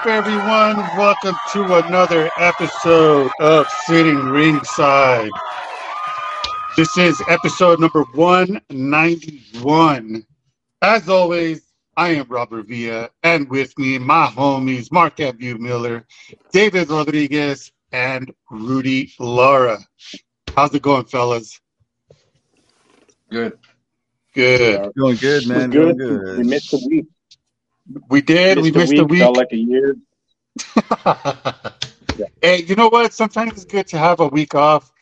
Up, everyone? Welcome to another episode of Sitting Ringside. This is episode number 191. As always, I am Robert Villa, and with me, my homies, Mark Abu Miller, David Rodriguez, and Rudy Lara. How's it going, fellas? Good. Good. Doing good, We're man. good. Doing good. We missed a week. We did. We missed a week. Felt like a year. hey, you know what? Sometimes it's good to have a week off.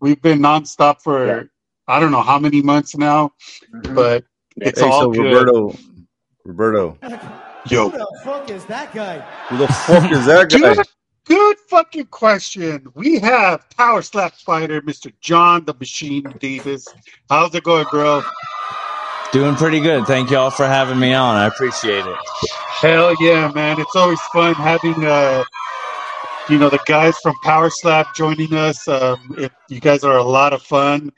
We've been nonstop for Yeah. I don't know how many months now, mm-hmm. but it's hey, all so good. Roberto, Roberto, Yo, Who the fuck is that guy? who the fuck is that guy? good, good fucking question. We have Power Slap Fighter, Mr. John the Machine Davis. How's it going, bro? Doing pretty good. Thank y'all for having me on. I appreciate it. Hell yeah, man! It's always fun having uh, you know, the guys from Power Slap joining us. Um, it, you guys are a lot of fun.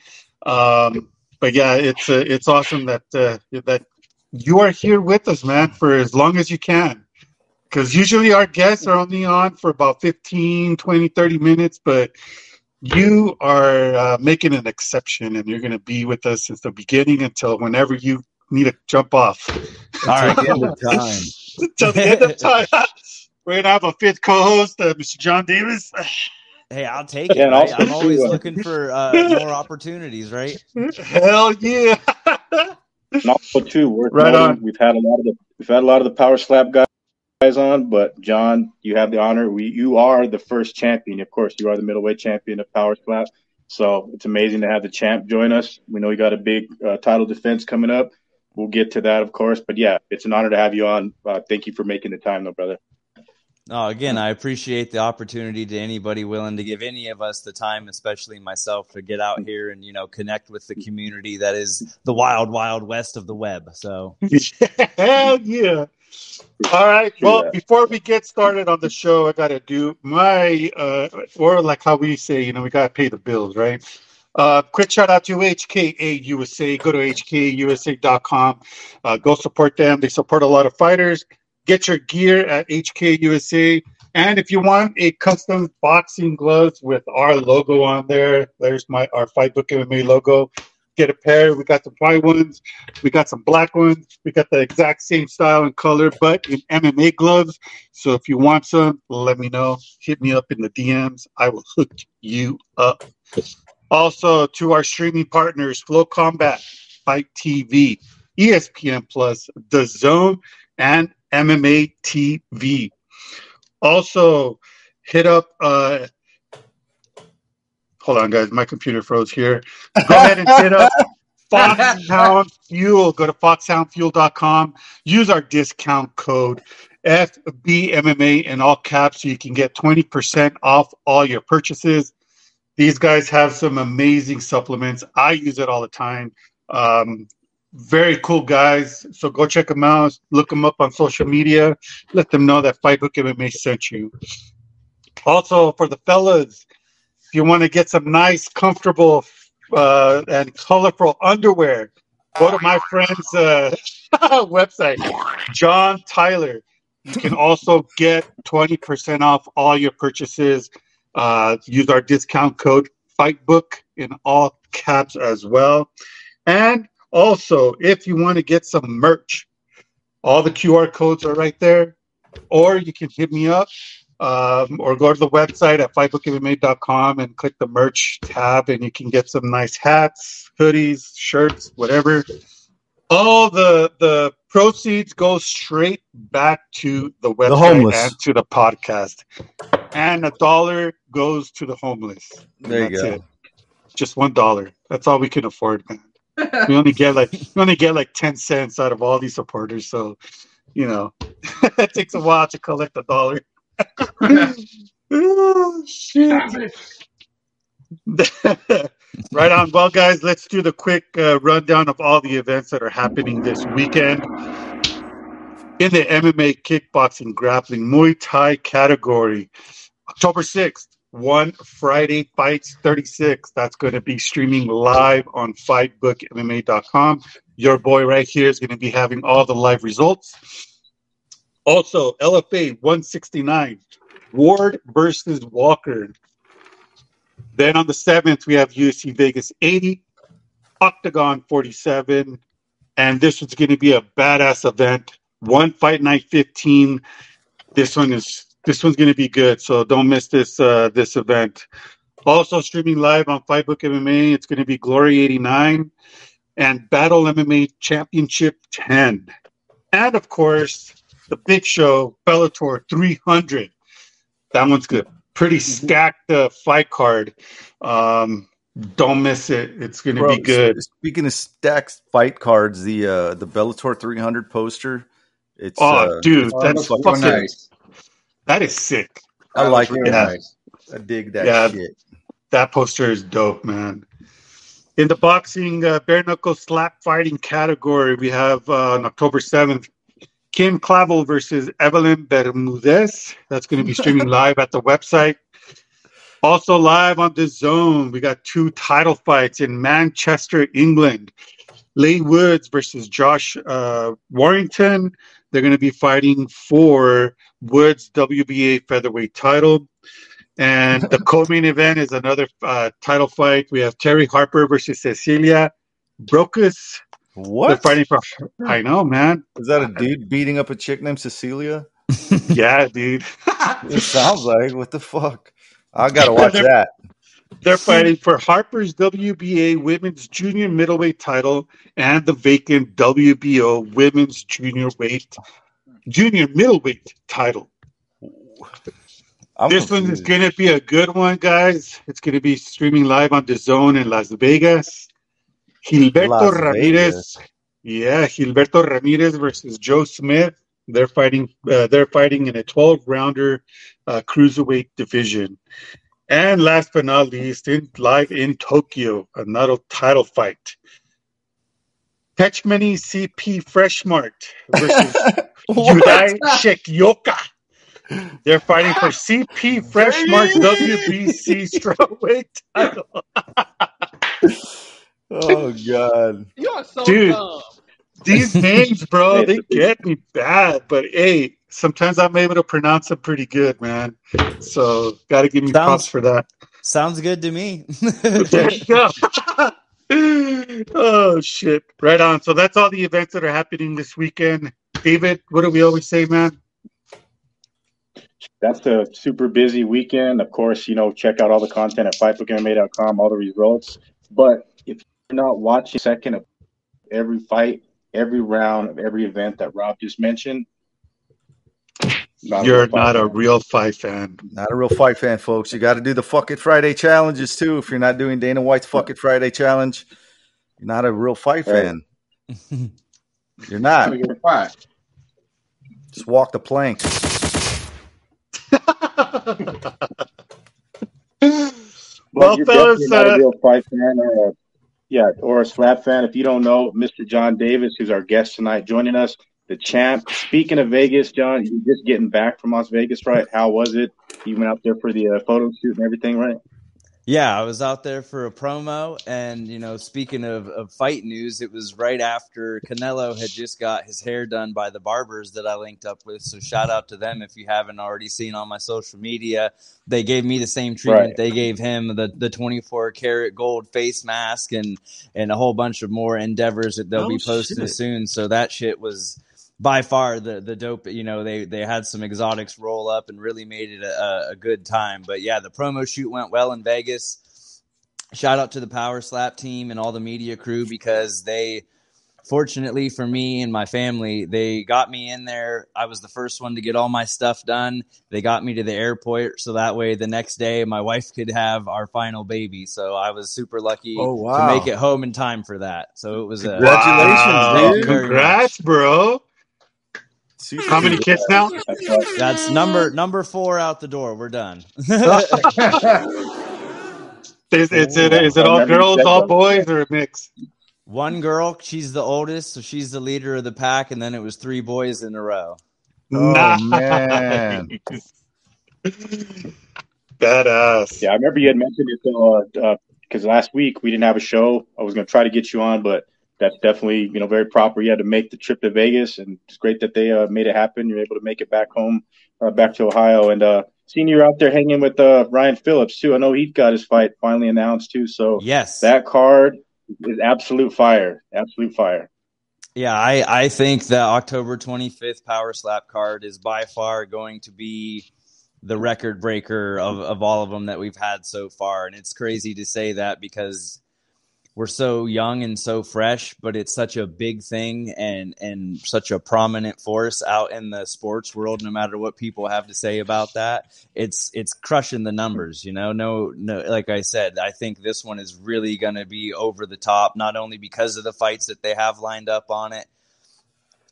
Um, but yeah, it's uh, it's awesome that uh, that you are here with us, man, for as long as you can. Because usually our guests are only on for about 15, 20, 30 minutes, but you are uh, making an exception and you're going to be with us since the beginning until whenever you need to jump off. All right. End of time. Until the end of time. We're going to have a fifth co host, uh, Mr. John Davis. Hey, I'll take it. Yeah, right? I'm always too, uh, looking for uh, more opportunities, right? Hell yeah. And also too, worth Right on. we've had a lot of the we've had a lot of the power slap guys guys on, but John, you have the honor. We you are the first champion. Of course, you are the middleweight champion of power slap. So it's amazing to have the champ join us. We know you got a big uh, title defense coming up. We'll get to that, of course. But yeah, it's an honor to have you on. Uh, thank you for making the time, though, brother. Oh, again, I appreciate the opportunity to anybody willing to give any of us the time, especially myself, to get out here and you know connect with the community that is the wild, wild west of the web. So, Hell yeah. All right. Well, Yeah. before we get started on the show, I got to do my, uh, or like how we say, you know, we got to pay the bills, right? Uh, quick shout out to HKA USA. Go to hkusa.com. Uh, go support them. They support a lot of fighters. Get your gear at HK USA. And if you want a custom boxing gloves with our logo on there, there's my our Fight Book MMA logo. Get a pair. We got some white ones. We got some black ones. We got the exact same style and color, but in MMA gloves. So if you want some, let me know. Hit me up in the DMs. I will hook you up. Also, to our streaming partners, FloCombat, Fight TV, ESPN Plus, The Zone, and MMA TV. Also, hit up. Uh, hold on, guys. My computer froze here. Go ahead and hit up Foxhound Fuel. Go to foxhoundfuel.com. Use our discount code FBMMA in all caps so you can get 20% off all your purchases. These guys have some amazing supplements. I use it all the time. Um, very cool guys. So go check them out. Look them up on social media. Let them know that Fight Book MMA sent you. Also, for the fellas, you want to get some nice, comfortable uh, and colorful underwear. Go to my friend's uh, website, John Tyler. You can also get 20% off all your purchases. Uh, use our discount code FIGHTBOOK in all caps as well. And also, if you want to get some merch, all the QR codes are right there. Or you can hit me up um, or go to the website at fightbookmma.com and click the merch tab, and you can get some nice hats, hoodies, shirts, whatever. All the the proceeds go straight back to the website homeless. and to the podcast, and a dollar goes to the homeless. There you go. it. Just one dollar. That's all we can afford, man. We only get like we only get like ten cents out of all these supporters, so you know it takes a while to collect a dollar. Oh shit! right on. Well, guys, let's do the quick uh, rundown of all the events that are happening this weekend in the MMA, kickboxing, grappling, Muay Thai category. October 6th, one Friday Fights 36. That's going to be streaming live on fightbookmma.com. Your boy right here is going to be having all the live results. Also, LFA 169, Ward versus Walker. Then on the 7th, we have UFC Vegas 80, Octagon 47, and this one's going to be a badass event. One Fight Night 15. This one is this one's going to be good, so don't miss this uh, this event. Also streaming live on Fightbook MMA, it's going to be Glory 89 and Battle MMA Championship 10. And of course, the big show, Bellator 300. That one's good. Pretty stacked uh, fight card. Um, don't miss it. It's going to be good. Speaking of stacked fight cards, the uh, the Bellator 300 poster. It's Oh, uh, dude, Oh, that's looks fucking. nice. That is sick. I That like it. Yeah. nice. I dig that Yeah. shit. That poster is dope, man. In the boxing uh, bare knuckle slap fighting category, we have uh, on October 7th, Kim Clavel versus Evelyn Bermudez. That's going to be streaming live at the website. Also live on the zone, we got two title fights in Manchester, England. Leigh Woods versus Josh uh, Warrington. They're going to be fighting for Woods WBA featherweight title. And the co-main event is another uh, title fight. We have Terri Harper versus Cecilia Brækhus. What they're What fighting for. I know, man. is that? A dude beating up a chick named Cecilia? Yeah, dude. It sounds like what the fuck. I gotta watch that. They're fighting for Harper's WBA Women's Junior Middleweight title and the vacant WBO Women's Junior Weight Junior Middleweight title. I'm this one is going to be a good one, guys. It's going to be streaming live on the Zone in Las Vegas. Gilberto Las Ramirez, yeah, Gilberto Ramirez versus Joe Smith. They're fighting. Uh, they're fighting in a 12 rounder uh, cruiserweight division. And last but not least, in live in Tokyo, another title fight. Techmany CP Freshmart versus Yudai Shekyoka. They're fighting for CP Freshmart's WBC strawweight title. oh god. You are so Dude. dumb. These names, bro, they get me bad. But hey, sometimes I'm able to pronounce them pretty good, man. So gotta give me Sounds- props for that. Sounds good to me. There you go. oh shit. Right on. So that's all the events that are happening this weekend. David, what do we always say, man? That's a super busy weekend. Of course, you know, check out all the content at fightbookmma.com, all the results. But if you're not watching second of every fight, every round of every event that Rob just mentioned, not You're real fight not a real fight fan. Not a real fight fan, folks. You got to do the Fuck It Friday challenges too. If you're not doing Dana White's Fuck It Friday challenge, you're not a real fight Right. fan. You're not. Gotta get a fight. Just walk the plank. But well, you're fellas, definitely not uh, a real fight fan or a, yeah, or a slap fan. If you don't know, Mr. John Davis, who's our guest tonight, joining us, the champ. Speaking of Vegas, John, you're just getting back from Las Vegas, right? How was it? You went out there for the uh, photo shoot and everything, right? Yeah, I was out there for a promo, and you know, speaking of, of fight news, it was right after Canelo had just got his hair done by the barbers that I linked up with. So shout out to them if you haven't already seen on my social media. They gave me the same treatment Right. they gave him the the 24 karat gold face mask and and a whole bunch of more endeavors that they'll Oh, be posting shit. soon. So that shit was by far the the dope. You know, they they had some exotics roll up and really made it a, a good time. But yeah, the promo shoot went well in Vegas. Shout out to the Power Slap team and all the media crew because they, fortunately for me and my family, they got me in there. I was the first one to get all my stuff done. They got me to the airport so that way the next day my wife could have our final baby. So I was super lucky Oh, to make it home in time for that. So it was a Congratulations, Wow. dude. Congrats, bro. Super hmm. How many kids now? That's number number four out the door. We're done. Is, is it is it all girls, all boys, or a mix? One girl, she's the oldest, so she's the leader of the pack, and then it was three boys in a row. Oh, Nice. man. Badass. Yeah, I remember you had mentioned it because uh, uh, last week we didn't have a show. I was going to try to get you on, but that's definitely you know very proper. You had to make the trip to Vegas, and it's great that they uh, made it happen. You're able to make it back home, uh, back to Ohio, and uh, seeing you out there hanging with uh, Ryan Phillips too. I know he got his fight finally announced too. So Yes. that card is absolute fire, absolute fire. Yeah, I, I think that October 25th Power Slap card is by far going to be the record breaker of, of all of them that we've had so far. And it's crazy to say that because we're so young and so fresh, but it's such a big thing and, and such a prominent force out in the sports world, no matter what people have to say about that. It's it's crushing the numbers, you know. No no like I said, I think this one is really gonna be over the top, not only because of the fights that they have lined up on it,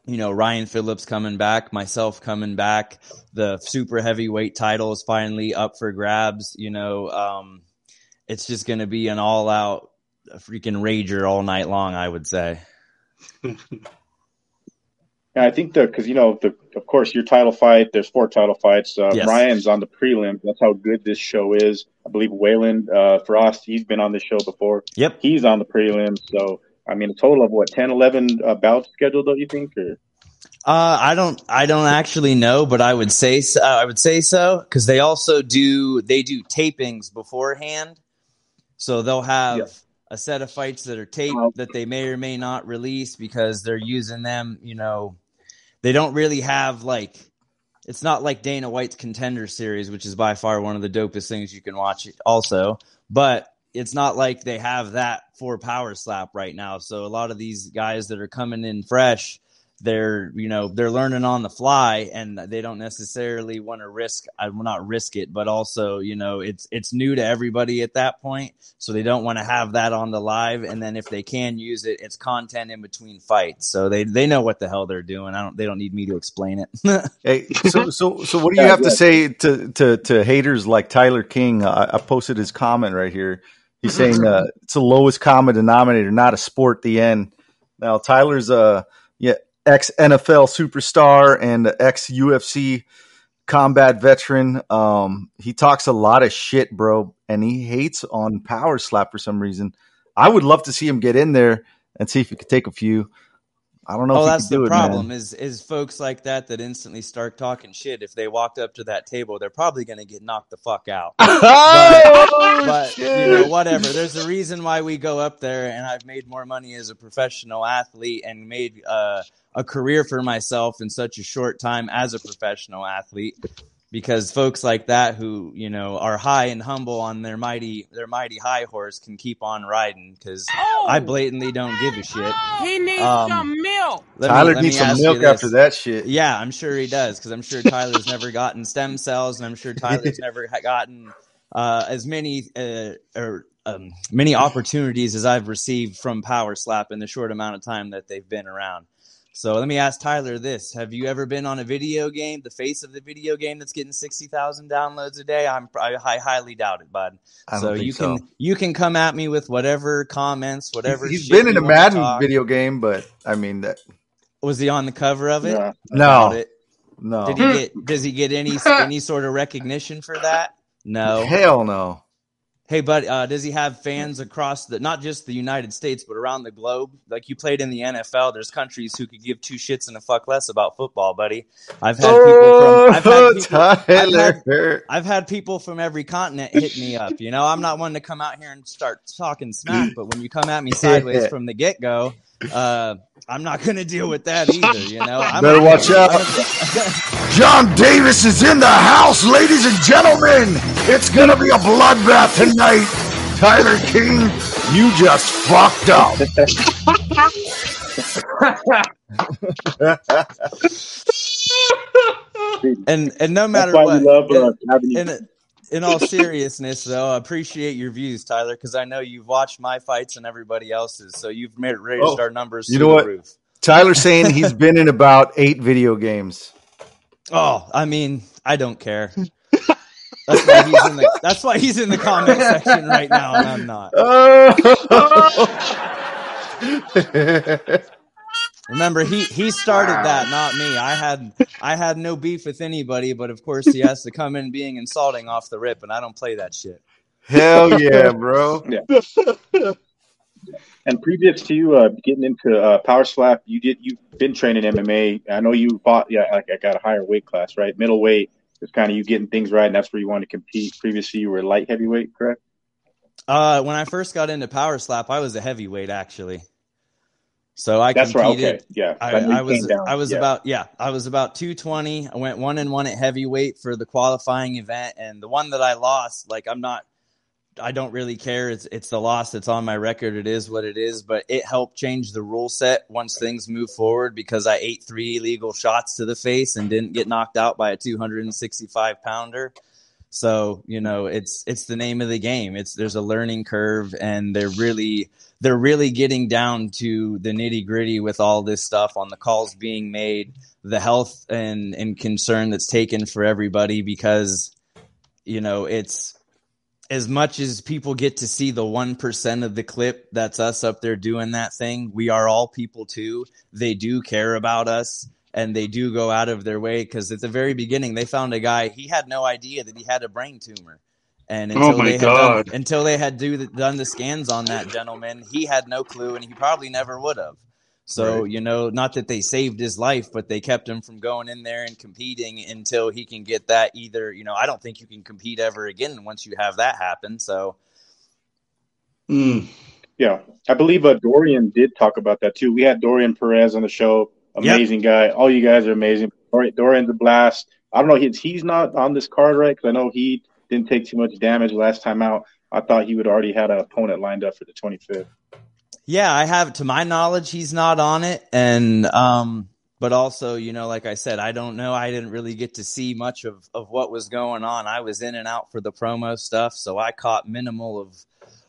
you know, Ryan Phillips coming back, myself coming back, the super heavyweight title is finally up for grabs. You know, um, it's just going to be an all out freaking rager all night long, I would say. Yeah, I think the because you know the of course your title fight. There's four title fights. Uh, Yes. Ryan's on the prelims. That's how good this show is. I believe Wayland uh, Frost. He's been on this show before. Yep. He's on the prelims. So I mean, a total of what 10, 11 uh, bouts scheduled. Don't you think? Or Uh, I don't, I don't actually know, but I would say, so, uh, I would say so because they also do, they do tapings beforehand, so they'll have Yeah. A set of fights that are taped that they may or may not release because they're using them. You know, they don't really have like, it's not like Dana White's Contender Series, which is by far one of the dopest things you can watch. Also, but it's not like they have that for Power Slap right now. So a lot of these guys that are coming in fresh they're you know they're learning on the fly and they don't necessarily want to risk i will not risk it but also you know it's it's new to everybody at that point so they don't want to have that on the live and then if they can use it it's content in between fights so they they know what the hell they're doing i don't they don't need me to explain it Hey, so so so what do you have to say to to to haters like Tyler King? I, I posted his comment right here. He's saying uh, it's the lowest common denominator, not a sport. The end. Now Tyler's a yeah ex NFL superstar and ex UFC combat veteran. Um, he talks a lot of shit, bro, and he hates on Power Slap for some reason. I would love to see him get in there and see if he could take a few. I don't know. oh if he that's could the it, problem is is folks like that that instantly start talking shit if they walked up to that table they're probably going to get knocked the fuck out Oh, but you know whatever there's a reason why we go up there and i've made more money as a professional athlete and made uh, a career for myself in such a short time as a professional athlete because folks like that who you know are high and humble on their mighty their mighty high horse can keep on riding because i blatantly don't give a shit He needs Um, some milk. Me- Tyler needs some milk after that shit. Yeah, I'm sure he does because I'm sure Tyler's never gotten stem cells, and I'm sure Tyler's never gotten uh, as many uh, or um, many opportunities as I've received from Power Slap in the short amount of time that they've been around. So let me ask Tyler this: Have you ever been on a video game, the face of the video game that's getting sixty thousand downloads a day? I'm I, I highly doubt it, bud. I don't so think you so. can you can come at me with whatever comments, whatever. He's shit been in a wanna Madden video game, but I mean that. Was he on the cover of it? Yeah. No, it. no, Did he get? Does he get any any sort of recognition for that? No. hell no. Hey, bud, uh, does he have fans across the not just the United States but around the globe? Like you played in the NFL, there's countries who could give two shits and a fuck less about football, buddy. I've had people from I've had people, I've had, I've had people from every continent hit me up. You know, I'm not one to come out here and start talking smack, but when you come at me sideways from the get go, uh, I'm not going to deal with that either. You know, I'm Better watch out. John Davis is in the house, ladies and gentlemen. It's gonna be a bloodbath tonight. Tyler King, you just fucked up. and and no matter why what, we love uh, in in all seriousness, though, I appreciate your views, Tyler, because I know you've watched my fights and everybody else's, so you've made raised Oh, our numbers you know the what? roof. Tyler's saying he's been in about eight video games. Oh, I mean, I don't care. That's why he's in the that's why he's in the comment section right now, and I'm not. Remember, he he started that, not me. I had I had no beef with anybody, but of course he has to come in being insulting off the rip, and I don't play that shit. Hell yeah, bro. yeah. And previous to you uh, getting into uh, power slap, you did you've been training MMA. I know you fought, yeah, like I got a higher weight class, right? Middleweight is kind of you getting things right, and that's where you want to compete. Previously, you were light heavyweight, correct? Uh, when I first got into power slap, I was a heavyweight actually. So I That's right. competed. Okay, yeah. I, I was I was yeah. about yeah I was about 220. I went one and one at heavyweight for the qualifying event, and the one that I lost, like I'm not, I don't really care. It's it's the loss that's on my record. It is what it is, but it helped change the rule set once things move forward because I ate three illegal shots to the face and didn't get knocked out by a 265 pounder. So you know, it's it's the name of the game. It's there's a learning curve, and they're really they're really getting down to the nitty gritty with all this stuff on the calls being made, the health and and concern that's taken for everybody because you know it's as much as people get to see the 1% of the clip that's us up there doing that thing, we are all people too. They do care about us and they do go out of their way because at the very beginning they found a guy he had no idea that he had a brain tumor. And Oh until my they had done, until they had do the, done the scans on that gentleman he had no clue and he probably never would have so Right. you know not that they saved his life but they kept him from going in there and competing until he can get that either you know i don't think you can compete ever again once you have that happen so Mm. Yeah, I believe uh, Dorian did talk about that too. We had Dorian Perez on the show. Yep. Amazing guy. All you guys are amazing. Dor- Dorian's a blast. I don't know. He's he's not on this card right because I know he didn't take too much damage last time out. I thought he would already had an opponent lined up for the 25th. Yeah, I have to my knowledge he's not on it and um but also, you know, like I said, I don't know. I didn't really get to see much of of what was going on. I was in and out for the promo stuff, so I caught minimal of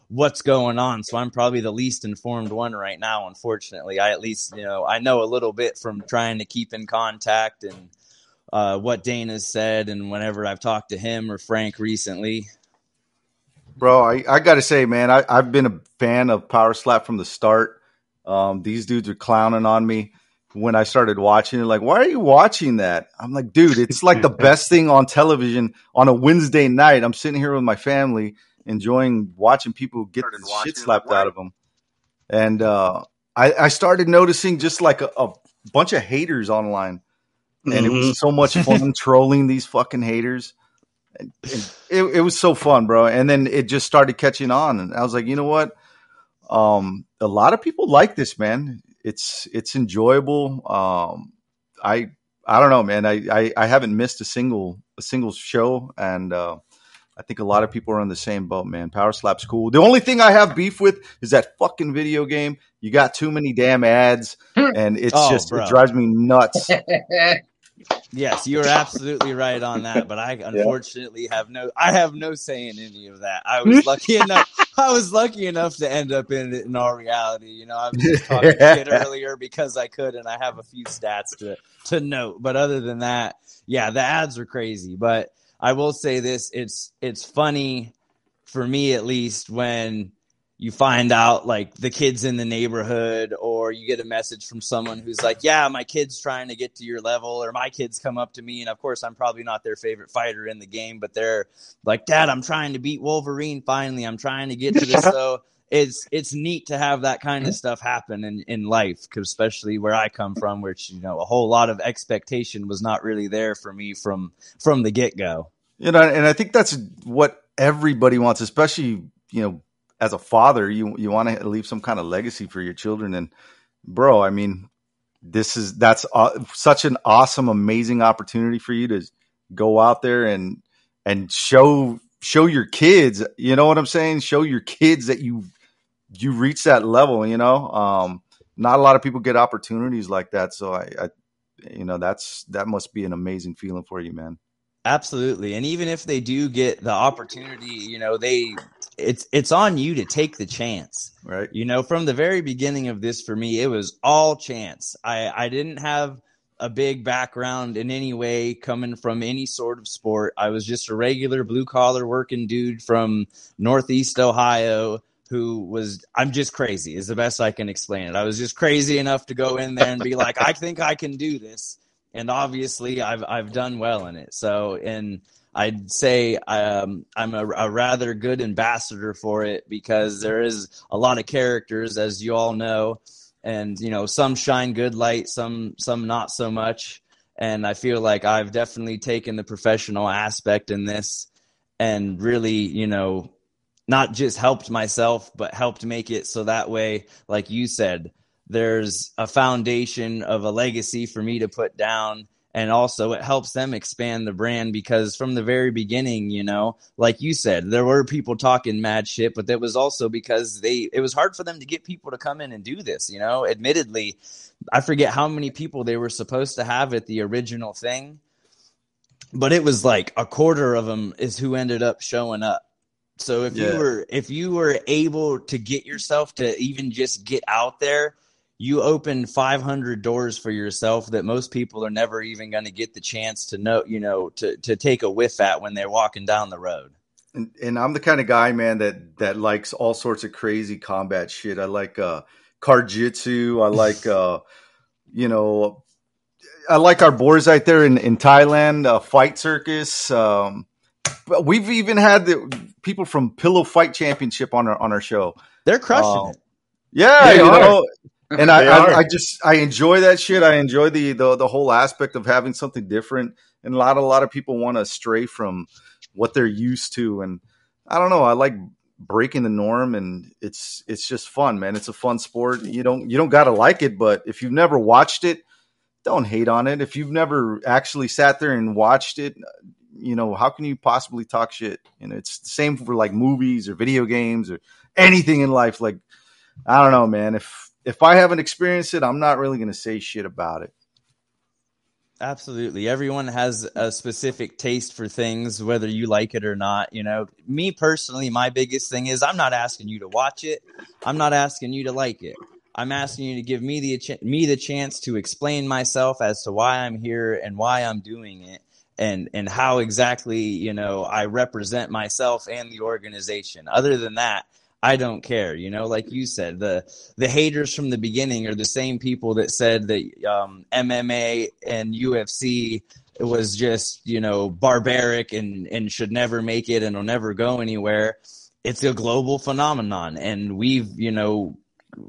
what's going on. So I'm probably the least informed one right now, unfortunately. I at least, you know, I know a little bit from trying to keep in contact and uh, what Dana's said and whenever I've talked to him or Frank recently. Bro, I, I got to say, man, I, I've been a fan of Power Slap from the start. Um, these dudes are clowning on me when I started watching it. Like, why are you watching that? I'm like, dude, it's like the best thing on television on a Wednesday night. I'm sitting here with my family enjoying watching people get the shit slapped out of them. And uh, I, I started noticing just like a, a bunch of haters online. And it Mhm. was so much fun trolling these fucking haters. And, it, it was so fun, bro. And then it just started catching on, and I was like, you know what? Um, a lot of people like this, man. It's it's enjoyable. Um, I I don't know, man. I, I I haven't missed a single a single show, and uh, I think a lot of people are on the same boat, man. Power Slap's cool. The only thing I have beef with is that fucking video game. You got too many damn ads, and it's Oh, just bro. it drives me nuts. Yes, you are absolutely right on that, but I unfortunately have no I have no say in any of that. I was lucky enough I was lucky enough to end up in it in our reality. You know, I was just talking shit earlier because I could and I have a few stats to to note. But other than that, yeah, the ads are crazy. But I will say this, it's it's funny for me at least when you find out like the kids in the neighborhood or you get a message from someone who's like yeah my kid's trying to get to your level or my kids come up to me and of course i'm probably not their favorite fighter in the game but they're like dad i'm trying to beat wolverine finally. I'm trying to get to this. So it's it's neat to have that kind of stuff happen in, in life especially where i come from which you know a whole lot of expectation was not really there for me from from the get-go. You know and i think that's what everybody wants especially you know as a father, you you want to leave some kind of legacy for your children. And bro, I mean, this is that's uh, such an awesome, amazing opportunity for you to go out there and and show show your kids. You know what I'm saying? Show your kids that you you reach that level. You know, um, not a lot of people get opportunities like that. So I, I you know, that's that must be an amazing feeling for you, man. Absolutely. And even if they do get the opportunity, you know, they it's it's on you to take the chance. Right. You know, from the very beginning of this for me, it was all chance. I I didn't have a big background in any way coming from any sort of sport. I was just a regular blue collar working dude from Northeast Ohio who was I'm just crazy is the best I can explain it. I was just crazy enough to go in there and be like, I think I can do this. And obviously I've I've done well in it. So and I'd say um, I'm a, a, rather good ambassador for it because there is a lot of characters, as you all know, and you know some shine good light, some some not so much. And I feel like I've definitely taken the professional aspect in this and really, you know, not just helped myself, but helped make it so that way, like you said, there's a foundation of a legacy for me to put down and also it helps them expand the brand because from the very beginning you know like you said there were people talking mad shit but that was also because they it was hard for them to get people to come in and do this you know admittedly i forget how many people they were supposed to have at the original thing but it was like a quarter of them is who ended up showing up so if yeah. you were if you were able to get yourself to even just get out there you open 500 doors for yourself that most people are never even going to get the chance to know, you know, to, to take a whiff at when they're walking down the road. And, and I'm the kind of guy, man, that, that likes all sorts of crazy combat shit. I like, uh, jitsu. I like, uh, you know, I like our boys out there in, in Thailand, uh, fight circus. Um, but we've even had the people from Pillow Fight Championship on our, on our show. They're crushing uh, it. Yeah, they you are. know, and I, I, I, just I enjoy that shit. I enjoy the, the the whole aspect of having something different. And a lot a lot of people want to stray from what they're used to. And I don't know. I like breaking the norm, and it's it's just fun, man. It's a fun sport. You don't you don't gotta like it, but if you've never watched it, don't hate on it. If you've never actually sat there and watched it, you know how can you possibly talk shit? Know, it's the same for like movies or video games or anything in life. Like I don't know, man. If if I haven't experienced it, I'm not really going to say shit about it. Absolutely. Everyone has a specific taste for things, whether you like it or not. You know, me personally, my biggest thing is I'm not asking you to watch it. I'm not asking you to like it. I'm asking you to give me the me the chance to explain myself as to why I'm here and why I'm doing it and and how exactly, you know, I represent myself and the organization. Other than that, I don't care. You know, like you said, the the haters from the beginning are the same people that said that um, MMA and UFC was just you know barbaric and and should never make it and will never go anywhere. It's a global phenomenon, and we've you know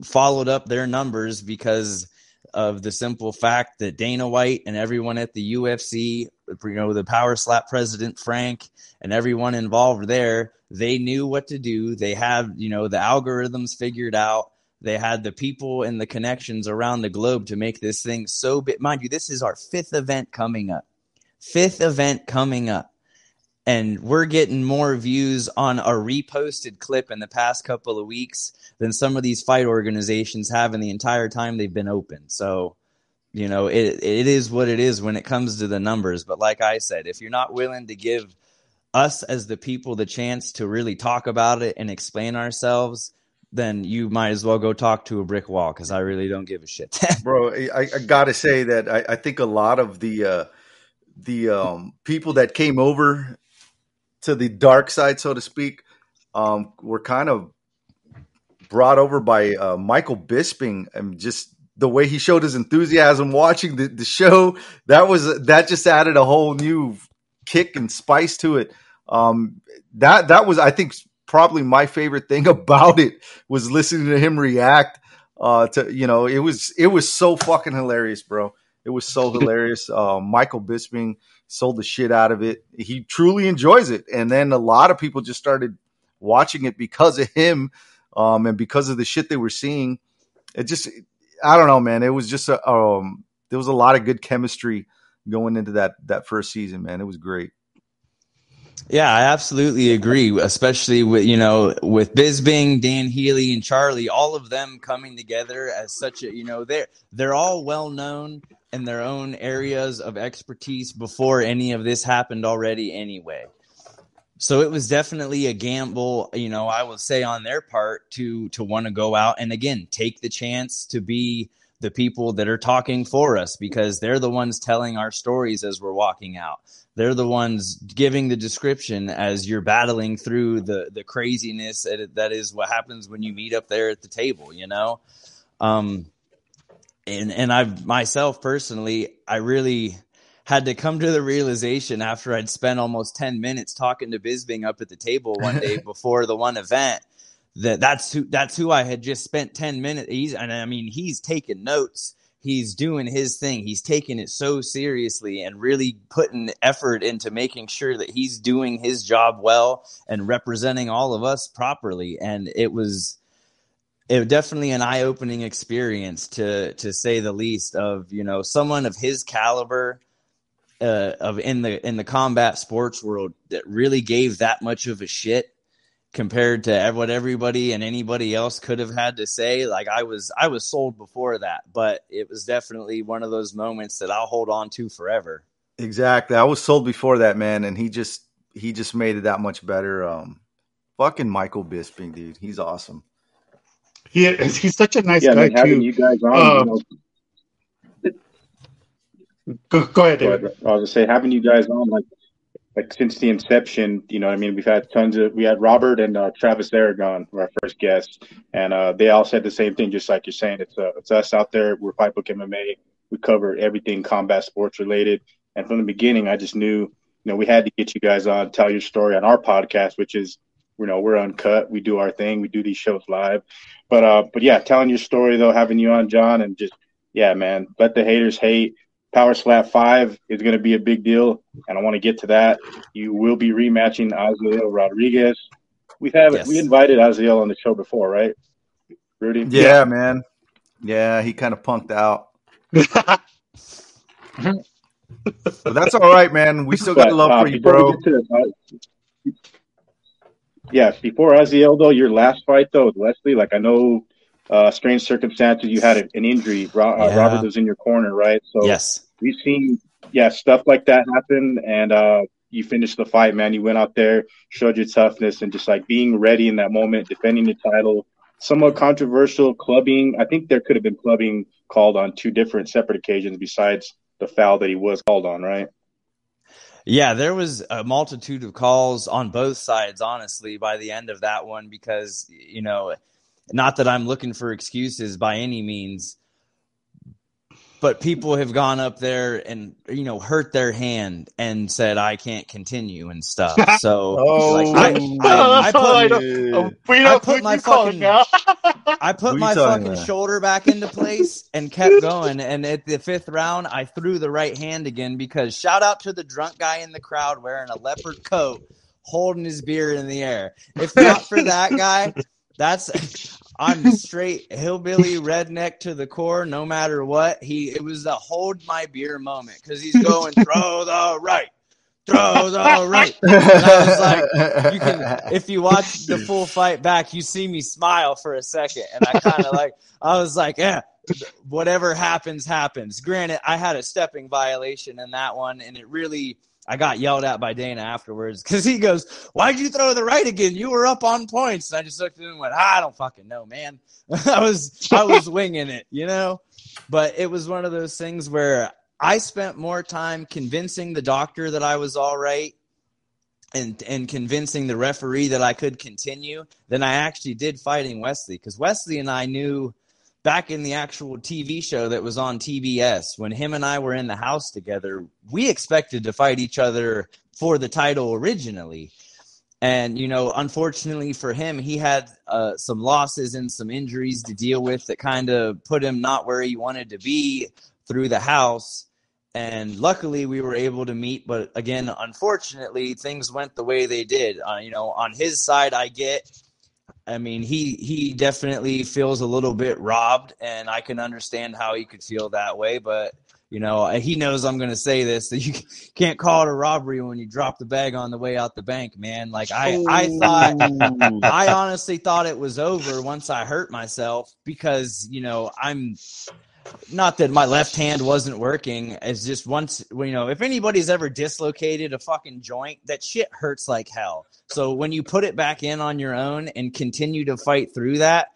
followed up their numbers because of the simple fact that Dana White and everyone at the UFC, you know, the Power Slap president Frank and everyone involved there they knew what to do. They had, you know, the algorithms figured out. They had the people and the connections around the globe to make this thing so big. Mind you, this is our fifth event coming up. Fifth event coming up. And we're getting more views on a reposted clip in the past couple of weeks than some of these fight organizations have in the entire time they've been open. So, you know, it it is what it is when it comes to the numbers. But like I said, if you're not willing to give us as the people the chance to really talk about it and explain ourselves, then you might as well go talk to a brick wall because I really don't give a shit. Bro, I, I, gotta say that I, I, think a lot of the uh, the um, people that came over to the dark side, so to speak, um, were kind of brought over by uh, Michael Bisping and just the way he showed his enthusiasm watching the, the show that was that just added a whole new kick and spice to it. Um, that that was I think probably my favorite thing about it was listening to him react. Uh, to you know, it was it was so fucking hilarious, bro. It was so hilarious. Uh, Michael Bisping sold the shit out of it. He truly enjoys it, and then a lot of people just started watching it because of him, um, and because of the shit they were seeing. It just, I don't know, man. It was just a, um, there was a lot of good chemistry going into that that first season, man. It was great. Yeah, I absolutely agree. Especially with you know with Bisping, Dan Healy, and Charlie, all of them coming together as such a you know they're they're all well known in their own areas of expertise before any of this happened already anyway. So it was definitely a gamble, you know, I will say on their part to to want to go out and again take the chance to be the people that are talking for us because they're the ones telling our stories as we're walking out. They're the ones giving the description as you're battling through the the craziness that is what happens when you meet up there at the table, you know. Um, and and I myself personally, I really had to come to the realization after I'd spent almost 10 minutes talking to Bisping up at the table one day before the one event that that's who that's who I had just spent 10 minutes he's and I mean he's taking notes. He's doing his thing. He's taking it so seriously and really putting effort into making sure that he's doing his job well and representing all of us properly. And it was it was definitely an eye-opening experience to to say the least of you know someone of his caliber uh, of in the in the combat sports world that really gave that much of a shit compared to what everybody and anybody else could have had to say. Like i was i was sold before that but it was definitely one of those moments that i'll hold on to forever. Exactly. I was sold before that man and he just he just made it that much better. Um fucking michael bisping dude. He's awesome he is, he's such a nice yeah, guy man, having too. you guys on, Uh, you know, Go, go ahead, David. I was gonna say having you guys on like like since the inception, you know, what I mean, we've had tons of we had Robert and uh, Travis Aragon were our first guests, and uh, they all said the same thing, just like you're saying. It's uh, it's us out there. We're Fight Book MMA. We cover everything combat sports related, and from the beginning, I just knew, you know, we had to get you guys on, tell your story on our podcast, which is, you know, we're uncut. We do our thing. We do these shows live, but uh, but yeah, telling your story though, having you on, John, and just yeah, man, let the haters hate. Power Slap 5 is going to be a big deal, and I want to get to that. You will be rematching Aziel Rodriguez. We have Yes. we invited Aziel on the show before, right? Rudy? yeah, man yeah he kind of punked out but that's all right man we still got But, love uh, for you bro get to yeah, before Aziel though, your last fight though with Leslie, like I know, uh, strange circumstances. You had an injury. Ro- uh, Yeah. Robert was in your corner, right? So yes we've seen yeah stuff like that happen and uh you finished the fight man you went out there showed your toughness and just like being ready in that moment defending the title somewhat controversial clubbing i think there could have been clubbing called on two different separate occasions besides the foul that he was called on right Yeah, there was a multitude of calls on both sides, honestly, by the end of that one, because, you know, not that I'm looking for excuses by any means, but people have gone up there and, you know, hurt their hand and said, I can't continue and stuff. So, Oh, like, I, oh. I, I put, I know. yeah. we know I put my fucking- I put my fucking about? shoulder back into place and kept going. And at the fifth round, I threw the right hand again because shout out to the drunk guy in the crowd wearing a leopard coat, holding his beer in the air. If not for that guy, that's I'm straight hillbilly redneck to the core. No matter what, he it was the hold my beer moment because he's going throw the right, throw the right. And I was like, you can if you watch the full fight back, you see me smile for a second, and I kind of like I was like, yeah, whatever happens, happens. Granted, I had a stepping violation in that one, and it really. I got yelled at by Dana afterwards because he goes, "Why'd you throw the right again? You were up on points." And I just looked at him and went, ah, "I don't fucking know, man. I was I was winging it, you know." But it was one of those things where I spent more time convincing the doctor that I was all right and and convincing the referee that I could continue than I actually did fighting Wesley because Wesley and I knew back in the actual TV show that was on TBS when him and I were in the house together we expected to fight each other for the title originally. And you know unfortunately for him he had uh, some losses and some injuries to deal with that kind of put him not where he wanted to be through the house. And luckily we were able to meet but again unfortunately things went the way they did. Uh, you know on his side i get i mean he he definitely feels a little bit robbed and i can understand how he could feel that way but you know uh, he knows i'm going to say this that you can't call it a robbery when you drop the bag on the way out the bank man. Like i i thought i honestly thought it was over once i hurt myself because you know i'm not that my left hand wasn't working. It's just once you know, if anybody's ever dislocated a fucking joint, that shit hurts like hell. So when you put it back in on your own and continue to fight through that,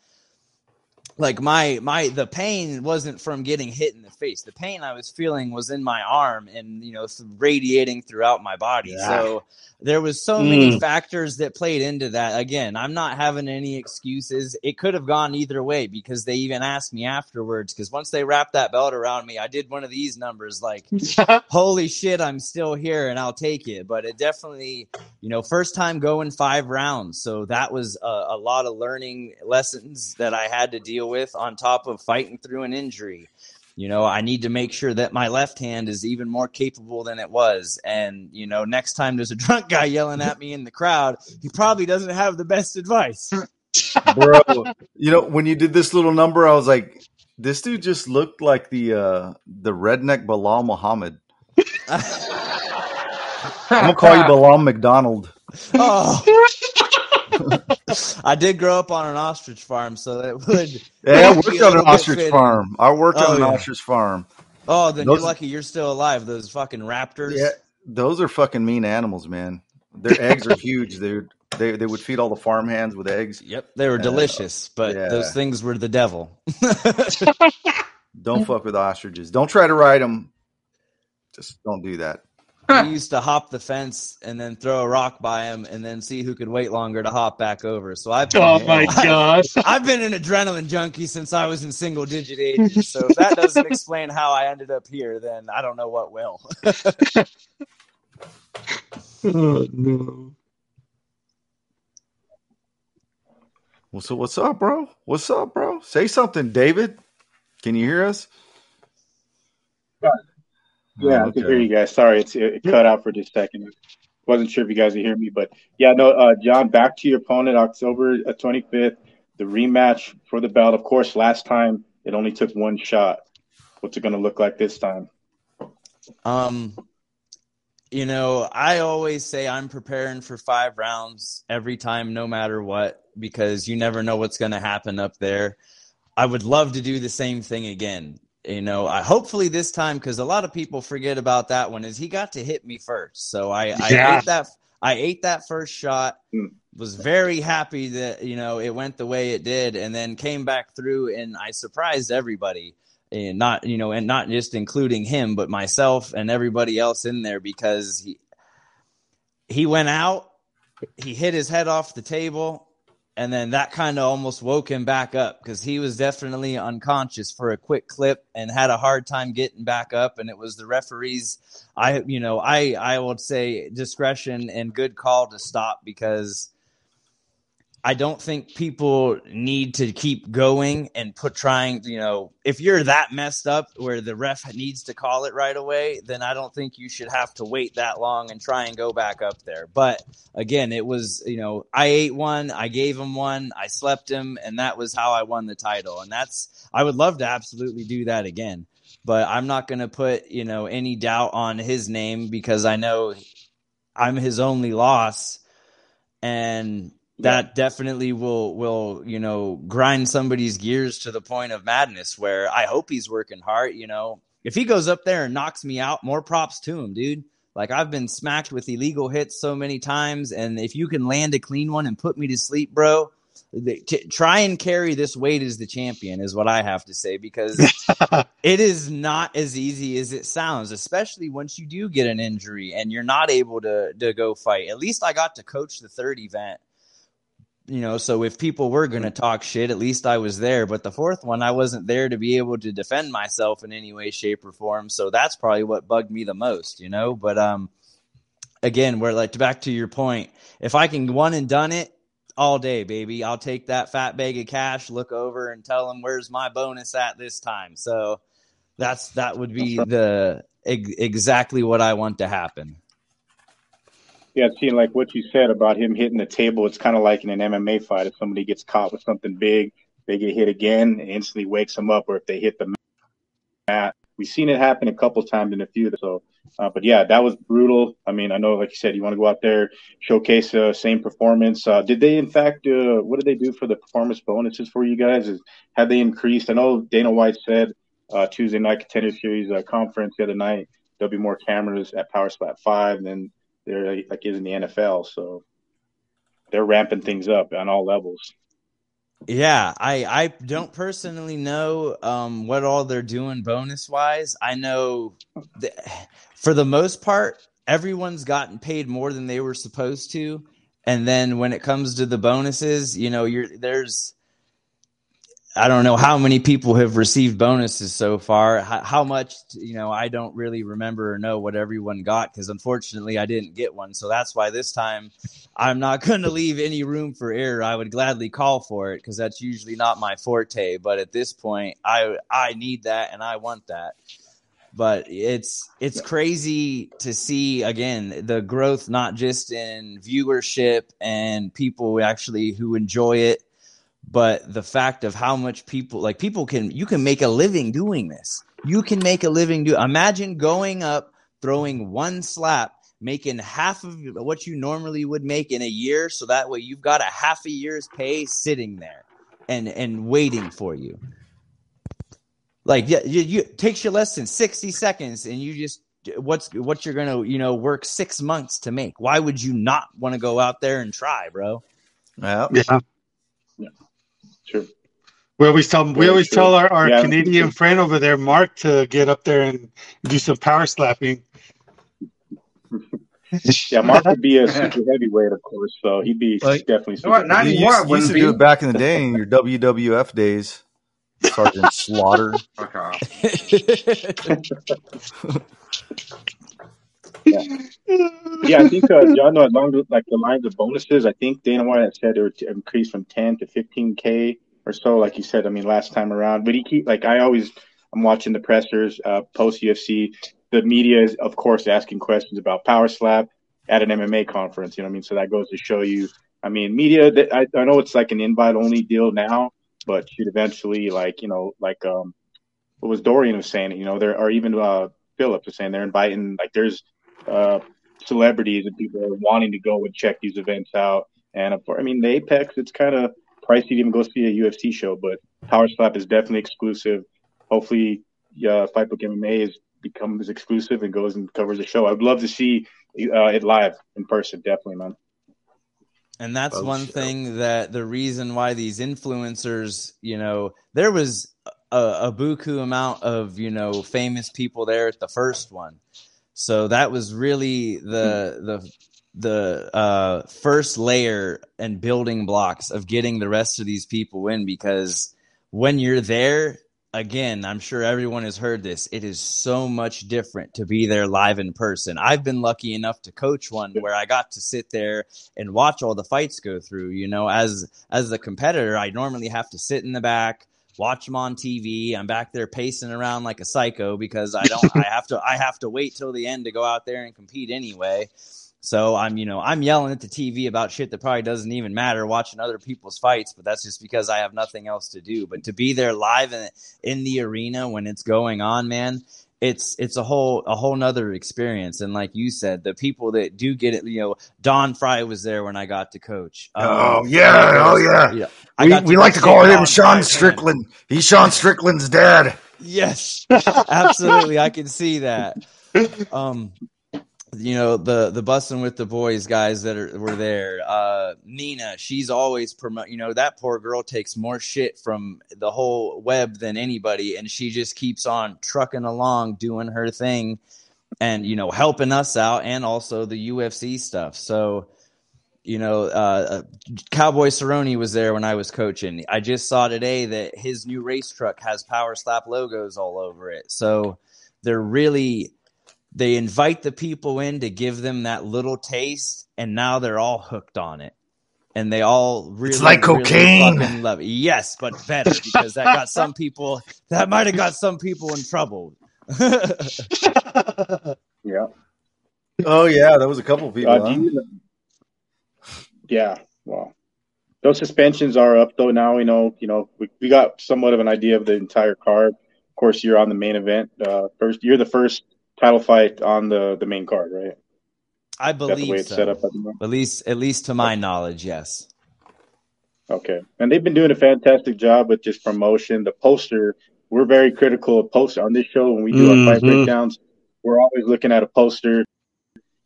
like my my the pain wasn't from getting hit in the face. The pain I was feeling was in my arm and you know radiating throughout my body. Yeah. So there was so mm. many factors that played into that. Again, I'm not having any excuses. It could have gone either way because they even asked me afterwards because once they wrapped that belt around me, I did one of these numbers like holy shit, I'm still here and I'll take it. But it definitely, you know, first time going 5 rounds. So that was a, a lot of learning lessons that I had to deal with on top of fighting through an injury. You know, I need to make sure that my left hand is even more capable than it was. And, you know, next time there's a drunk guy yelling at me in the crowd, he probably doesn't have the best advice. Bro, you know, when you did this little number, I was like, this dude just looked like the uh the redneck Belal Muhammad. I'm gonna call you Bilal McDonald. Oh. I did grow up on an ostrich farm, so that would. Yeah, I worked on an ostrich farm. I worked oh, on an yeah. ostrich farm. Oh, then those, you're lucky you're still alive. Those fucking raptors. Yeah, those are fucking mean animals, man. Their eggs are huge, dude. They they would feed all the farm hands with eggs. Yep, they were uh, delicious, but yeah. those things were the devil. don't fuck with ostriches. Don't try to ride them. Just don't do that we used to hop the fence and then throw a rock by him and then see who could wait longer to hop back over. So I've been, oh my gosh, I've been an adrenaline junkie since I was in single digit ages. So if that doesn't explain how I ended up here, then I don't know what will. oh no. Well, so what's up, bro? What's up, bro? Say something, David. Can you hear us? Yeah, I can hear you guys. Sorry, it's, it cut out for just a second. Wasn't sure if you guys could hear me, but yeah, no, uh, John, back to your opponent, October 25th, uh, the rematch for the belt. Of course, last time it only took one shot. What's it going to look like this time? Um, you know, I always say I'm preparing for five rounds every time, no matter what, because you never know what's going to happen up there. I would love to do the same thing again you know, I hopefully this time because a lot of people forget about that one is he got to hit me first. So I, I ate that I ate that first shot, hmm. was very happy that, you know, it went the way it did, and then came back through and I surprised everybody. And not, you know, and not just including him, but myself and everybody else in there because he he went out, he hit his head off the table, and then that kind of almost woke him back up because he was definitely unconscious for a quick clip and had a hard time getting back up. And it was the referees i you know i i would say discretion and good call to stop because I don't think people need to keep going and put trying, you know, if you're that messed up where the ref needs to call it right away, then I don't think you should have to wait that long and try and go back up there. But again, it was, you know, I ate one, I gave him one, I slept him, and that was how I won the title. And that's, I would love to absolutely do that again. But I'm not going to put, you know, any doubt on his name because I know I'm his only loss. And that definitely will will you know grind somebody's gears to the point of madness where I hope he's working hard. You know, if he goes up there and knocks me out, more props to him, dude. Like I've been smacked with illegal hits so many times, and if you can land a clean one and put me to sleep, bro, the, t- try and carry this weight as the champion is what I have to say because it is not as easy as it sounds, especially once you do get an injury and you're not able to to go fight. At least I got to coach the third event you know, so if people were going to talk shit, at least I was there. But the fourth one, I wasn't there to be able to defend myself in any way, shape, or form. So that's probably what bugged me the most, you know. But um, again, we're like back to your point. If I can one and done it all day, baby, I'll take that fat bag of cash, look over, and tell them where's my bonus at this time. So that's that would be the exactly what I want to happen. Yeah, seeing like what you said about him hitting the table, it's kind of like in an MMA fight. If somebody gets caught with something big, they get hit again, it instantly wakes them up. Or if they hit the mat, we've seen it happen a couple times in a few. So, uh, but yeah, that was brutal. I mean, I know, like you said, you want to go out there, showcase the uh, same performance. Uh, did they, in fact, uh, what did they do for the performance bonuses for you guys? Is have they increased? I know Dana White said uh, Tuesday night contender series uh, conference the other night there'll be more cameras at Power Slap Five, and then there like is in the NFL. So they're ramping things up on all levels. Yeah, I I don't personally know um, what all they're doing bonus wise. I know that for the most part, everyone's gotten paid more than they were supposed to, and then when it comes to the bonuses, you know, you're there's I don't know how many people have received bonuses so far. How, how much, you know, I don't really remember or know what everyone got because unfortunately I didn't get one. So that's why this time I'm not going to leave any room for error. I would gladly call for it because that's usually not my forte. But at this point, I I need that and I want that. But it's it's crazy to see again the growth not just in viewership and people actually who enjoy it but the fact of how much people like people can you can make a living doing this. You can make a living do imagine going up throwing one slap making half of what you normally would make in a year so that way you've got a half a year's pay sitting there and and waiting for you. Like yeah you, you takes you less than 60 seconds and you just what's what you're gonna you know work six months to make. Why would you not want to go out there and try bro? Well, yeah. Yeah True. We always tell we always true. tell our, our Yeah. Canadian friend over there, Mark, to get up there and do some power slapping. Yeah, Mark would be a super heavyweight, of course, so he'd be Like- definitely You super know what, not You anymore. used, you used wouldn't to be. do it back in the day in your WWF days, Sergeant Slaughter. Fuck off. Yeah, yeah, I think uh, John, along the- like the lines of bonuses, I think Dana White had said it would increase from 10 to 15k or so, like you said. I mean, last time around, but he keep like I always, I'm watching the pressers uh, post UFC. The media is, of course, asking questions about Power Slap at an MMA conference. You know what I mean? So that goes to show you. I mean, media. I, I know it's like an invite only deal now, but should eventually like you know like um what was Dorian was saying. You know, there are even uh Phillips was saying they're inviting like there's uh celebrities and people are wanting to go and check these events out. And of course, I mean, the Apex, it's kind of pricey to even go see a UFC show, but Power Slap is definitely exclusive. Hopefully, uh, Fight Book MMA is becomes exclusive and goes and covers the show. I'd love to see uh, it live in person, definitely, man. And that's Oh, one shit. thing that the reason why these influencers, you know, there was a, a buku amount of, you know, famous people there at the first one. So that was really the the the uh, first layer and building blocks of getting the rest of these people in because when you're there again i'm sure everyone has heard this it is so much different to be there live in person. I've been lucky enough to coach one where i got to sit there and watch all the fights go through you know as as the competitor i normally have to sit in the back watch them on tv i'm back there pacing around like a psycho because i don't i have to i have to wait till the end to go out there and compete anyway so I'm, you know, I'm yelling at the TV about shit that probably doesn't even matter, watching other people's fights, but that's just because I have nothing else to do. But to be there live in, in the arena when it's going on, man, it's it's a whole a whole nother experience. And like you said, the people that do get it, you know, Don Frye was there when I got to coach. Um, Oh, yeah. Oh, yeah. I We, we like to call him Frye, Sean man. Strickland. He's Sean Strickland's dad. Yes, absolutely. I can see that. Um, you know the the busting with the boys guys that are, were there uh nina she's always promote you know that poor girl takes more shit from the whole web than anybody and she just keeps on trucking along doing her thing and you know helping us out and also the ufc stuff. So you know uh cowboy cerrone was there when i was coaching. I just saw today that his new race truck has power slap logos all over it. So they're really they invite the people in to give them that little taste and now they're all hooked on it and they all really like really cocaine. fucking love it. yes but better because that got some people that might have got some people in trouble Yeah. Oh yeah, that was a couple people. Uh, huh? you- yeah. Well, those suspensions are up though now. We know. You know, we, we got somewhat of an idea of the entire card. Of course, you're on the main event. Uh, first, you're the first title fight on the the main card, right? i That's the way believe it's so. set up at the at least at least to my knowledge yes Okay. And they've been doing a fantastic job with just promotion. The poster, we're very critical of poster on this show when we do our fight Mhm. breakdowns. We're always looking at a poster.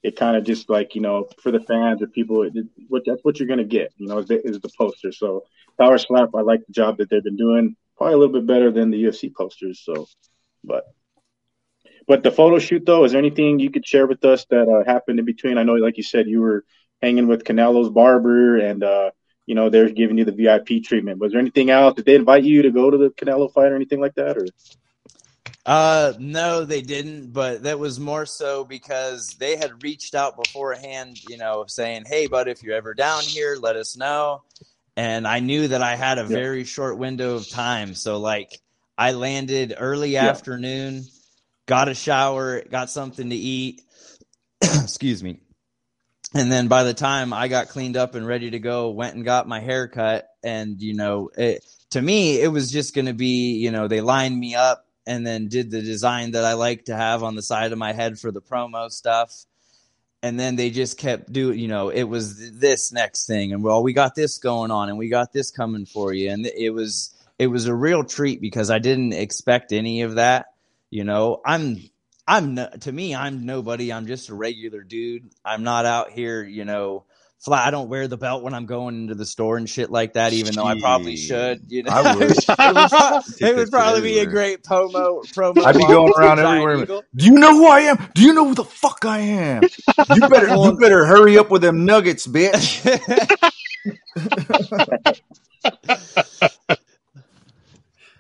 It kind of just like, you know, for the fans or people, it, what that's what you're going to get, you know, is the, is the poster. So Power Slap, I like the job that they've been doing. Probably a little bit better than the UFC posters. So, but, but the photo shoot though, is there anything you could share with us that uh, happened in between? I know, like you said, you were hanging with Canelo's barber and, uh, you know, they're giving you the VIP treatment. Was there anything else? Did they invite you to go to the Canelo fight or anything like that? Or Uh, no, they didn't, but that was more so because they had reached out beforehand, you know, saying, Hey, bud, if you're ever down here, let us know. And I knew that I had a very short window of time. So, like, I landed early afternoon, got a shower, got something to eat. Excuse me. And then by the time I got cleaned up and ready to go, went and got my hair cut. And, you know, it, to me, it was just going to be, you know, they lined me up and then did the design that I like to have on the side of my head for the promo stuff. And then they just kept doing, you know, it was this next thing, and well, we got this going on, and we got this coming for you, and it was it was a real treat because I didn't expect any of that. You know, I'm I'm no, to me, I'm nobody. I'm just a regular dude. I'm not out here, you know. Fly, I don't wear the belt when I'm going into the store and shit like that, even though I probably should. You know, I would. it would, pro- it would probably be a great promo. Promo. I'd be going around everywhere. eagle. Do you know who I am? Do you know who the fuck I am? You better you better hurry up with them nuggets, bitch.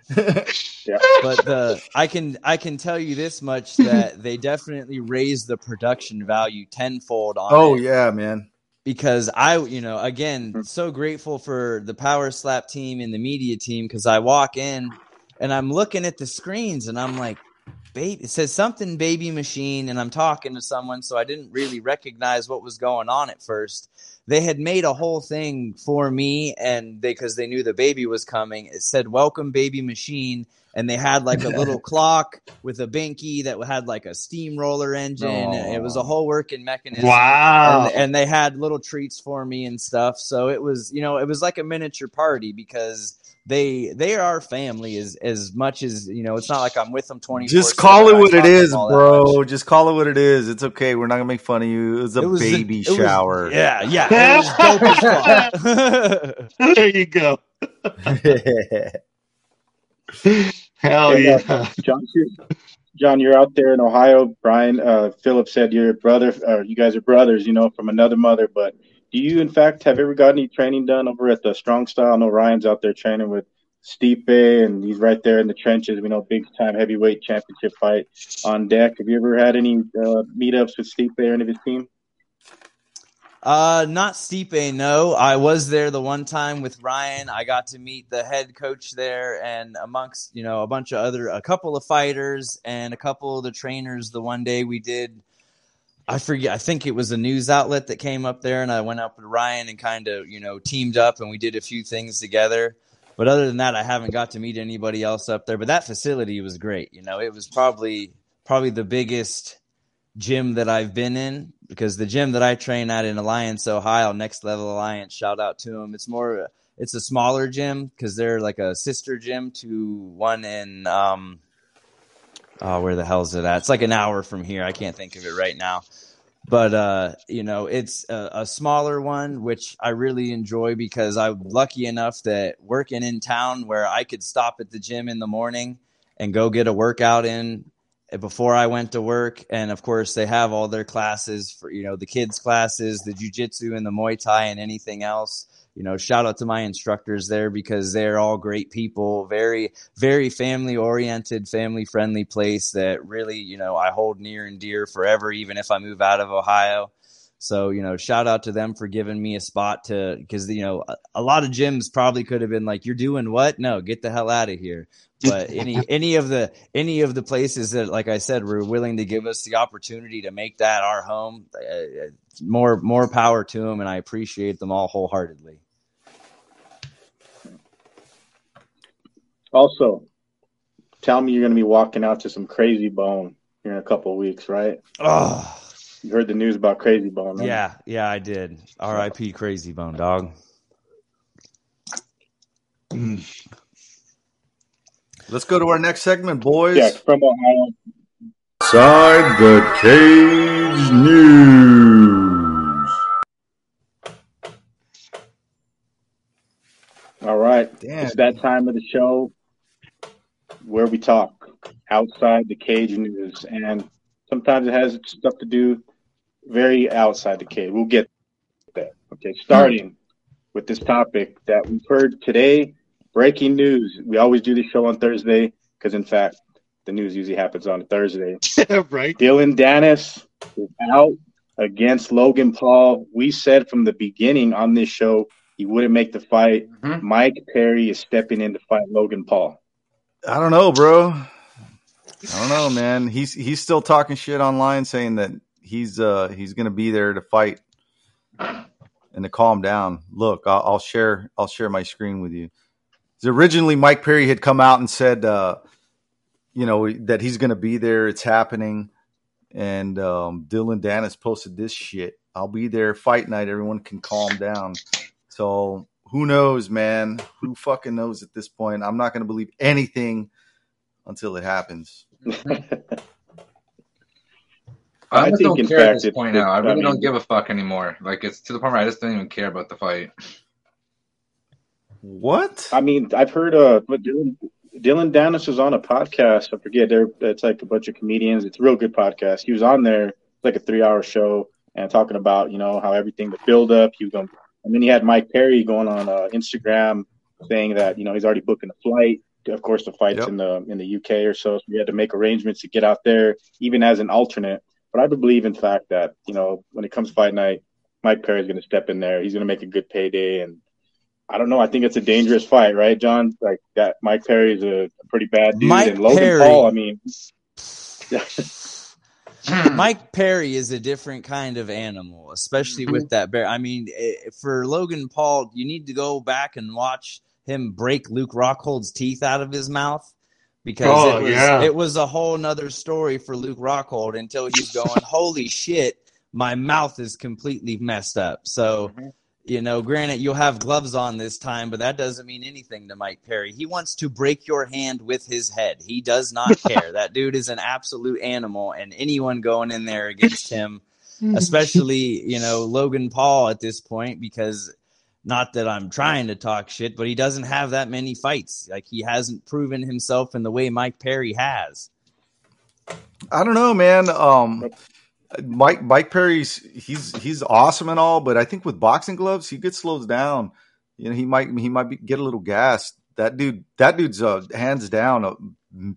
but the I can I can tell you this much that they definitely raised the production value tenfold on Oh yeah, man. because I you know again so grateful for the Power Slap team and the media team because I walk in and I'm looking at the screens and I'm like baby it says something baby machine and I'm talking to someone so I didn't really recognize what was going on at first they had made a whole thing for me and because they knew the baby was coming it said welcome baby machine and they had like a little clock with a binky that had like a steamroller engine and it was a whole working mechanism Wow. and, and they had little treats for me and stuff so it was you know it was like a miniature party because they they are family as as much as you know it's not like i'm with them twenty. Just call it what it is, bro. Just call it what it is. It's okay. We're not gonna make fun of you. It was a It was a- baby was- shower. yeah yeah was dope as fuck. there you go. Hell Yeah, yeah. John, you're- John, you're out there in Ohio. Brian, uh, Philip said you're a brother, or you guys are brothers, you know, from another mother. But do you, in fact, have ever got any training done over at the Strong Style? I know Ryan's out there training with Stipe, and he's right there in the trenches. We know big time heavyweight championship fight on deck. Have you ever had any uh, meetups with Stipe or any of his team? Uh, not Stipe, no. I was there the one time with Ryan. I got to meet the head coach there, and amongst you know a bunch of other, a couple of fighters and a couple of the trainers. The one day we did, I forget. I think it was a news outlet that came up there, and I went up with Ryan and kind of you know teamed up, and we did a few things together. But other than that, I haven't got to meet anybody else up there. But that facility was great. You know, it was probably probably the biggest gym that I've been in because the gym that I train at in Alliance, Ohio, Next Level Alliance, shout out to them. It's more, it's a smaller gym because they're like a sister gym to one in, um, oh, where the hell is it at? It's like an hour from here. I can't think of it right now. but uh, you know, it's a, a, smaller one, which I really enjoy because I'm lucky enough that working in town where I could stop at the gym in the morning and go get a workout in before I went to work. And of course, they have all their classes for you know the kids' classes, the jujitsu and the Muay Thai and anything else you know, shout out to my instructors there because they're all great people, very, very family oriented, family friendly place that really, you know, I hold near and dear forever, even if I move out of Ohio. So, you know, shout out to them for giving me a spot to, because, you know, a, a lot of gyms probably could have been like, you're doing what? No, get the hell out of here. But any, any of the, any of the places that, like I said, were willing to give us the opportunity to make that our home, uh, more, more power to them. And I appreciate them all wholeheartedly. Also, tell me you're going to be walking out to some Krayzie Bone here in a couple of weeks, right? Oh, you heard the news about Krayzie Bone? Right? Yeah, yeah, I did. R.I.P. Krayzie Bone, dog. Mm. Let's go to our next segment, boys. Yeah, from Ohio. Side the Cage News. All right. Damn. It's that time of the show where we talk outside the cage news, and sometimes it has stuff to do very outside the cage. We'll get that. Okay, starting with this topic that we've heard today. Breaking news. We always do the show on Thursday because, in fact, the news usually happens on Thursday. right. Dillon Danis is out against Logan Paul. We said from the beginning on this show he wouldn't make the fight. Mm-hmm. Mike Perry is stepping in to fight Logan Paul. I don't know, bro. I don't know, man. He's he's still talking shit online, saying that he's uh he's gonna be there to fight and to calm down. Look, I'll, I'll share I'll share my screen with you. Originally, Mike Perry had come out and said, uh, you know, that he's gonna be there. It's happening, and um, Dillon Danis posted this shit. I'll be there fight night. Everyone can calm down. So who knows, man? Who fucking knows at this point? I'm not going to believe anything until it happens. I, I just don't care at this point now. I really I mean, don't give a fuck anymore. Like it's to the point where I just don't even care about the fight. What? I mean, I've heard uh, but Dillon, Dillon Danis was on a podcast. I forget. There, it's like a bunch of comedians. It's a real good podcast. He was on there, like a three-hour show, and talking about you know how everything the build up. He was going and then you had Mike Perry going on uh, Instagram saying that you know he's already booking a flight. Of course, the fight's yep. in the in the UK or so, so we had to make arrangements to get out there, even as an alternate. But I believe, in fact, that you know when it comes fight night, Mike Perry's going to step in there. He's going to make a good payday, and I don't know. I think it's a dangerous fight, right, John? Like that. Mike Perry is a, a pretty bad dude, Mike and Logan Perry. Paul. I mean. Hmm. Mike Perry is a different kind of animal, especially with mm-hmm. that bear. I mean, eh, for Logan Paul, you need to go back and watch him break Luke Rockhold's teeth out of his mouth because oh, it, was, yeah. it was a whole nother story for Luke Rockhold until he's going, holy shit, my mouth is completely messed up. So. Mm-hmm you know, granted, you'll have gloves on this time, but that doesn't mean anything to Mike Perry. He wants to break your hand with his head. He does not care. that dude is an absolute animal, and anyone going in there against him, especially, you know, Logan Paul at this point, because not that I'm trying to talk shit, but he doesn't have that many fights. Like, he hasn't proven himself in the way Mike Perry has. I don't know, man. Um, Mike Mike Perry's he's he's awesome and all, but I think with boxing gloves he gets slows down. You know, he might he might be, get a little gassed. That dude that dude's uh, hands down uh,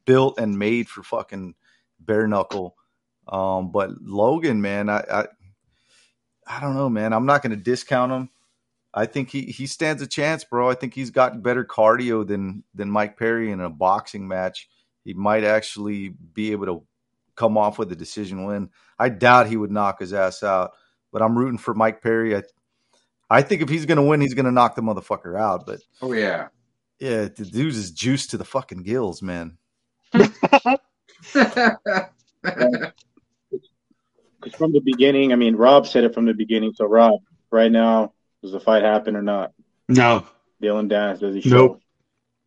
built and made for fucking bare knuckle. Um, but Logan, man, I, I I don't know, man. I'm not going to discount him. I think he he stands a chance, bro. I think he's got better cardio than than Mike Perry in a boxing match. He might actually be able to come off with a decision win. I doubt he would knock his ass out, but I'm rooting for Mike Perry. I, I think if he's going to win, he's going to knock the motherfucker out. But oh yeah, yeah, the dude's is juiced to the fucking gills, man. Because from the beginning, I mean, Rob said it from the beginning. So, Rob, right now, does the fight happen or not? No. Dillon Danis, does he show? Nope.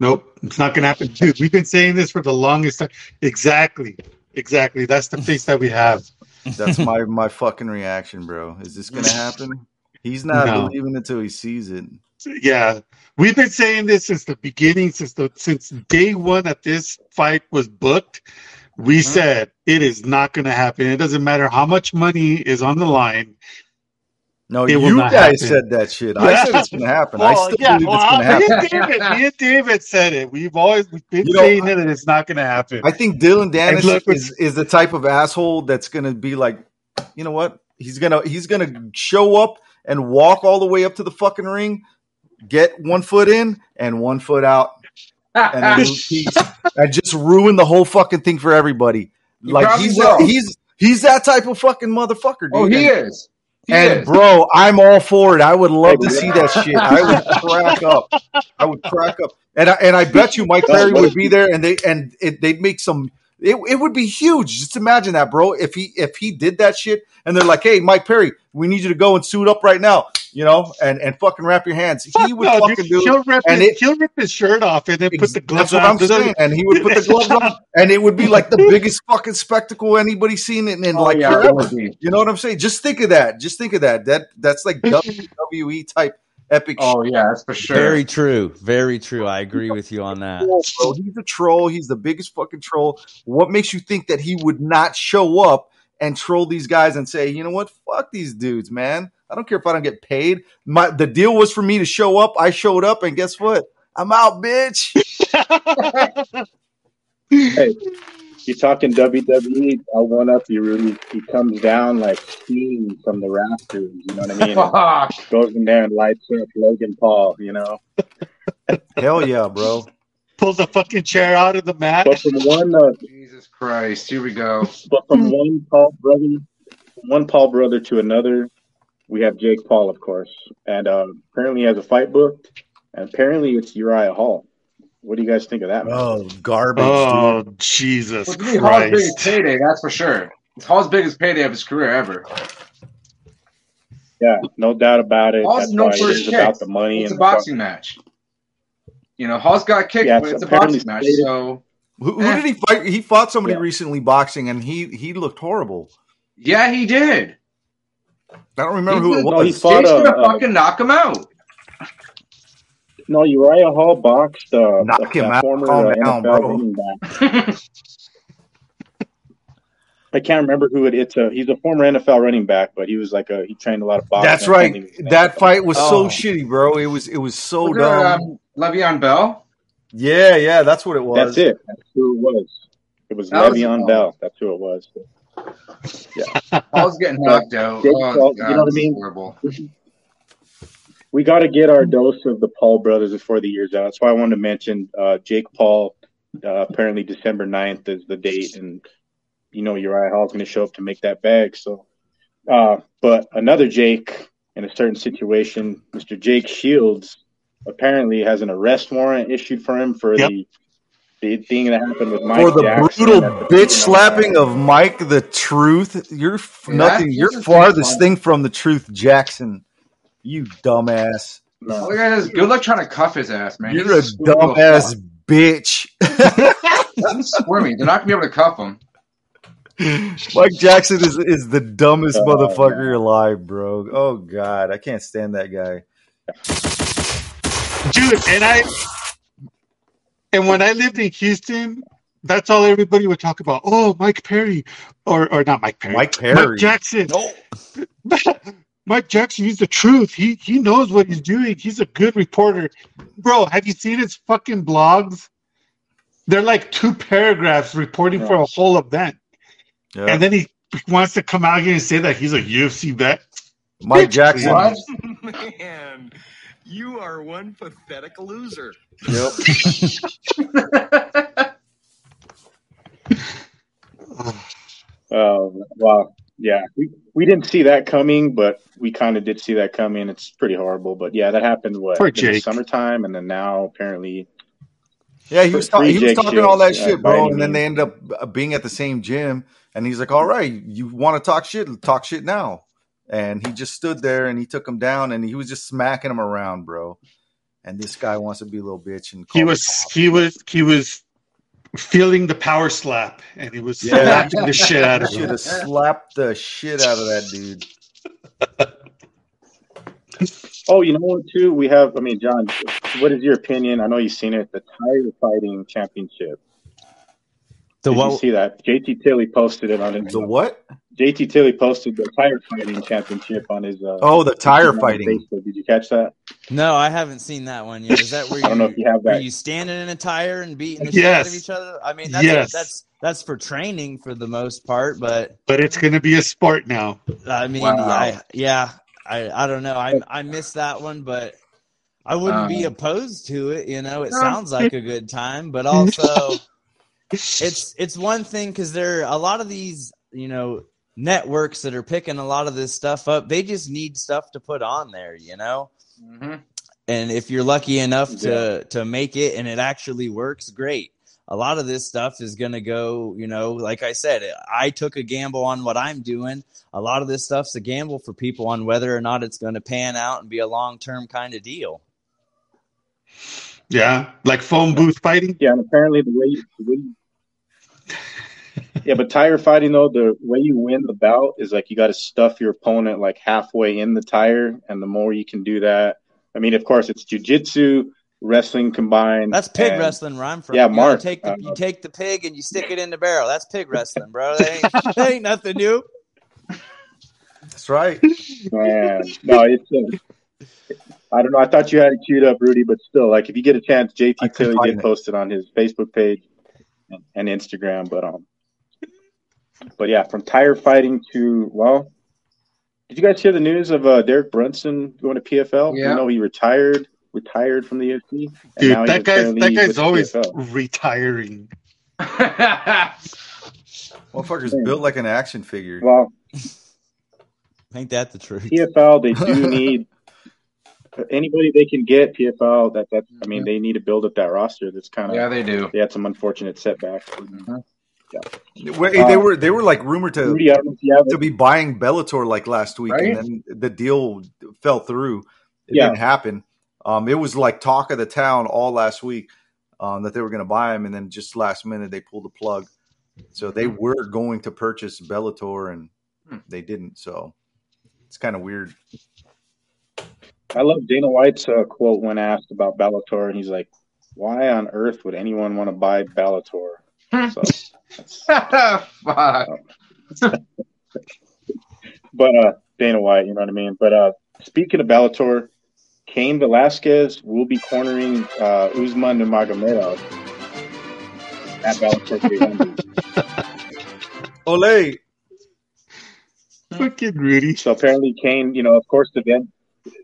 Nope. It's not going to happen, dude. We've been saying this for the longest time. Exactly. Exactly. That's the face that we have. That's my my fucking reaction, bro. Is this gonna happen? He's not no. believing until he sees it. Yeah, we've been saying this since the beginning, since the since day one that this fight was booked. We mm-hmm. said it is not going to happen. It doesn't matter how much money is on the line. No, it you guys happen. said that shit. I said it's going to happen. well, I still yeah, believe well, it's going to happen. Me and, David, me and David said it. We've always we've been you saying know, it, and it's not going to happen. I think Dillon Danis look, is, is the type of asshole that's going to be like, you know what? He's gonna he's gonna show up and walk all the way up to the fucking ring, get one foot in and one foot out, and, and just ruin the whole fucking thing for everybody. like he's he's he's that type of fucking motherfucker. Oh, dude. Oh, he and, is. And bro, I'm all for it. I would love to see that shit. I would crack up. I would crack up, and I, and I bet you Mike Perry would be there, and they and it, they'd make some. It, it would be huge. Just imagine that, bro. If he if he did that shit, and they're like, "Hey, Mike Perry, we need you to go and suit up right now," you know, and, and fucking wrap your hands. Fuck he would no, fucking dude, do he'll rip and his, it, he'll rip his shirt off and then put the gloves on. I'm saying, and he would put the gloves on, and it would be like the biggest fucking spectacle anybody's seen in, in oh, like yeah. You know what I'm saying? Just think of that. Just think of that. That that's like WWE type epic. Oh yeah, that's for sure. Very true. Very true. I agree with you on that. Troll, He's a troll. He's the biggest fucking troll. What makes you think that he would not show up and troll these guys and say, you know what, fuck these dudes, man. I don't care if I don't get paid. My the deal was for me to show up. I showed up, and guess what? I'm out, bitch. hey, you're talking WWE. I'll one up you. Really, he comes down like steam from the rafters. You know what I mean? goes in there and lights up Logan Paul. You know? Hell yeah, bro. Pulls a fucking chair out of the mat. But from one uh, Christ, here we go. But from one Paul brother, one Paul brother to another, we have Jake Paul, of course, and uh, apparently he has a fight booked, and apparently it's Uriah Hall. What do you guys think of that? Man? Oh, garbage! Oh, dude. Jesus well, Christ! Hall's biggest payday, that's for sure. It's Hall's biggest payday of his career ever. Yeah, no doubt about it. Hall's that's no first kick. about the money. It's a boxing match. You know, Hall's got kicked, yeah, but it's a boxing match, so who, who eh. did he fight? He fought somebody yeah. recently boxing, and he he looked horrible. Yeah, he did. I don't remember he who it was. No, he fought, Jake's gonna uh, fucking knock him out. No, Uriah Hall boxed uh, knock him out. Former uh, down, NFL back. I can't remember who. It's a he's a former NFL running back, but he was like a he trained a lot of boxing. That's right. That fight was oh. so shitty, bro. It was it was so was dumb. um, Le'Veon Bell. Yeah, yeah, that's what it was. That's it. That's who it was. It was that Le'Veon was Bell. That's who it was. Yeah, I was getting knocked out. Oh, God, you know what I mean? Horrible. We got to get our dose of the Paul brothers before the year's out. That's why I wanted to mention uh, Jake Paul. Uh, apparently, December 9th is the date, and you know Uriah Hall's going to show up to make that bag. So, uh, but another Jake in a certain situation, Mr. Jake Shields, apparently has an arrest warrant issued for him for yep. the the thing that happened with Mike for the Jackson brutal bitch slapping of Mike the Truth. You're yeah, nothing. You're farthest thing from the truth, Jackson. You dumbass. No. Look at this. Good luck trying to cuff his ass, man. You're He's a dumbass bitch. He's squirming. They're not gonna be able to cuff him. Mike Jackson is is the dumbest oh, motherfucker alive, bro. Oh god, I can't stand that guy dude. And I, and when I lived in Houston, that's all everybody would talk about. Oh, Mike Perry, or or not Mike Perry, Mike Perry, Mike Jackson. No. Mike Jackson, he's the truth. He he knows what he's doing. He's a good reporter, bro. Have you seen his fucking blogs? They're like two paragraphs reporting yeah. for a whole event, yeah. and then he wants to come out here and say that he's a UFC vet. Mike Jackson. Man. You are one pathetic loser. Yep. um, well, yeah, we, we didn't see that coming, but we kind of did see that coming. It's pretty horrible, but yeah, that happened what in the summertime, and then now apparently. Yeah, he was, ta- he was talking all that shit, bro, and then they end up uh, being at the same gym, and he's like, "All right, you want to talk shit? Talk shit now." and he just stood there and he took him down and he was just smacking him around, bro. And this guy wants to be a little bitch and he was he was he was feeling the power slap, and he was yeah. slapping the shit out of him. Should have slapped the shit out of that dude. oh, you know what? Too, we have. I mean, John, what is your opinion? I know you've seen it. The tire fighting championship. The Did what? you see that? JT Tilly posted it on his. The what? JT Tilly posted the tire fighting championship on his. Uh, oh, the tire fighting. Facebook. Did you catch that? No, I haven't seen that one yet. Is that where you? I don't know if you have that. Are you standing in a tire and beating the yes. shit out of each other? I mean, that's, yes. that's that's for training for the most part, but but it's going to be a sport now. I mean, wow. I, yeah, I I don't know. I I missed that one, but I wouldn't um, be opposed to it. You know, it sounds like a good time, but also it's it's one thing because there are a lot of these you know networks that are picking a lot of this stuff up. They just need stuff to put on there, you know. Mm-hmm. And if you're lucky enough to yeah. to make it and it actually works, great. A lot of this stuff is going to go, you know, like I said, I took a gamble on what I'm doing. A lot of this stuff's a gamble for people on whether or not it's going to pan out and be a long term kind of deal. Yeah, like phone booth fighting. Yeah, and apparently the way, the way yeah, but tire fighting though, the way you win the bout is like you got to stuff your opponent like halfway in the tire, and the more you can do that, I mean, of course, it's jujitsu, wrestling combined. That's pig and, wrestling where I'm from. Yeah, you Mark. Take the, uh, you take the pig and you stick it in the barrel. That's pig wrestling, bro. That ain't, that ain't nothing new. That's right. Man, no, it's. Uh, I don't know. I thought you had it queued up, Rudy, but still, like if you get a chance, JT Tilly did post it on his Facebook page and, and Instagram. But um, but yeah, from tire fighting to well, did you guys hear the news of uh, Derek Brunson going to PFL? Yeah. You know, he retired, retired from the UFC. Dude, that guy's that guy's always PFL. retiring. Motherfucker's built like an action figure. Well, ain't that the truth? PFL, they do need anybody they can get. PFL, that that I mean, they need to build up that roster. That's kind of yeah, they do. They had some unfortunate setbacks. Mm-hmm. Yeah. they were they were like rumored to to be buying Bellator like last week, right? and then the deal fell through. It yeah. didn't happen. Um, it was like talk of the town all last week um, that they were going to buy him, and then just last minute they pulled the plug. So they hmm. were going to purchase Bellator, and hmm. they didn't. So it's kind of weird. I love Dana White's uh, quote when asked about Bellator, and he's like, "Why on earth would anyone want to buy Bellator?" So Fuck. but uh, Dana White, you know what I mean. But uh, speaking of Bellator, Cain Velasquez will be cornering uh, Usman Nurmagomedov at Bellator 300. Ole. Fucking Rudy. So apparently, Cain, you know, of course, the event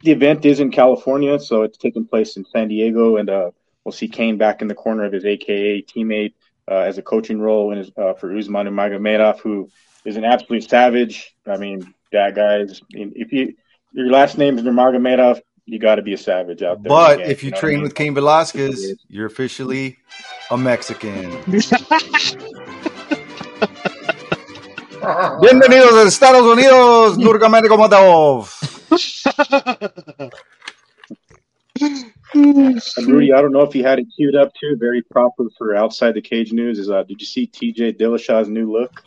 the event is in California, so it's taking place in San Diego, and uh, we'll see Cain back in the corner of his AKA teammate uh, as a coaching role in his, uh, for Usman Nurmagomedov, who is an absolute savage. I mean, that guy's. if you your last name is Magomedov, you got to be a savage out there. But if you, you train I mean? with Cain Velasquez, you're officially a Mexican. Bienvenidos a Estados Unidos, Nurmagomedov. and Rudy, I don't know if you had it queued up too. Very proper for outside the cage news. Is uh, did you see TJ Dillashaw's new look?